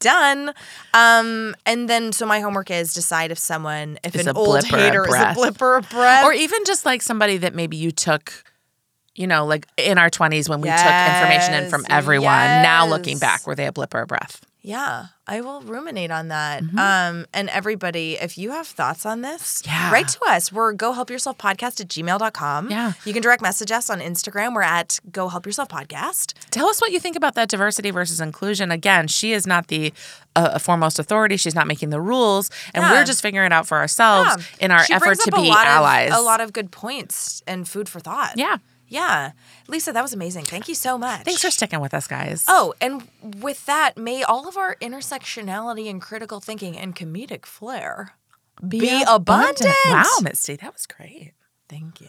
Done. Um, and then so my homework is decide if someone, if Is an a old blip or a hater is a breath. blip or a breath. Or even just like somebody that maybe you took, you know, like in our 20s when we took information in from Yes, everyone. Now looking yes. back, were they a blip or a breath? Yeah, I will ruminate on that. Mm-hmm. Um, and everybody, if you have thoughts on this, Yeah. write to us. We're go help yourself podcast at gmail.com. Yeah. You can direct message us on Instagram. We're at go help yourself podcast. Tell us what you think about that diversity versus inclusion. Again, she is not the uh, foremost authority. She's not making the rules, and Yeah. we're just figuring it out for ourselves Yeah. in our She effort to be allies. Of, a lot of good points and food for thought. yeah. Yeah. Lisa, that was amazing. Thank you so much. Thanks for sticking with us, guys. Oh, and with that, may all of our intersectionality and critical thinking and comedic flair be, abundant. Wow, Misty, that was great. Thank you.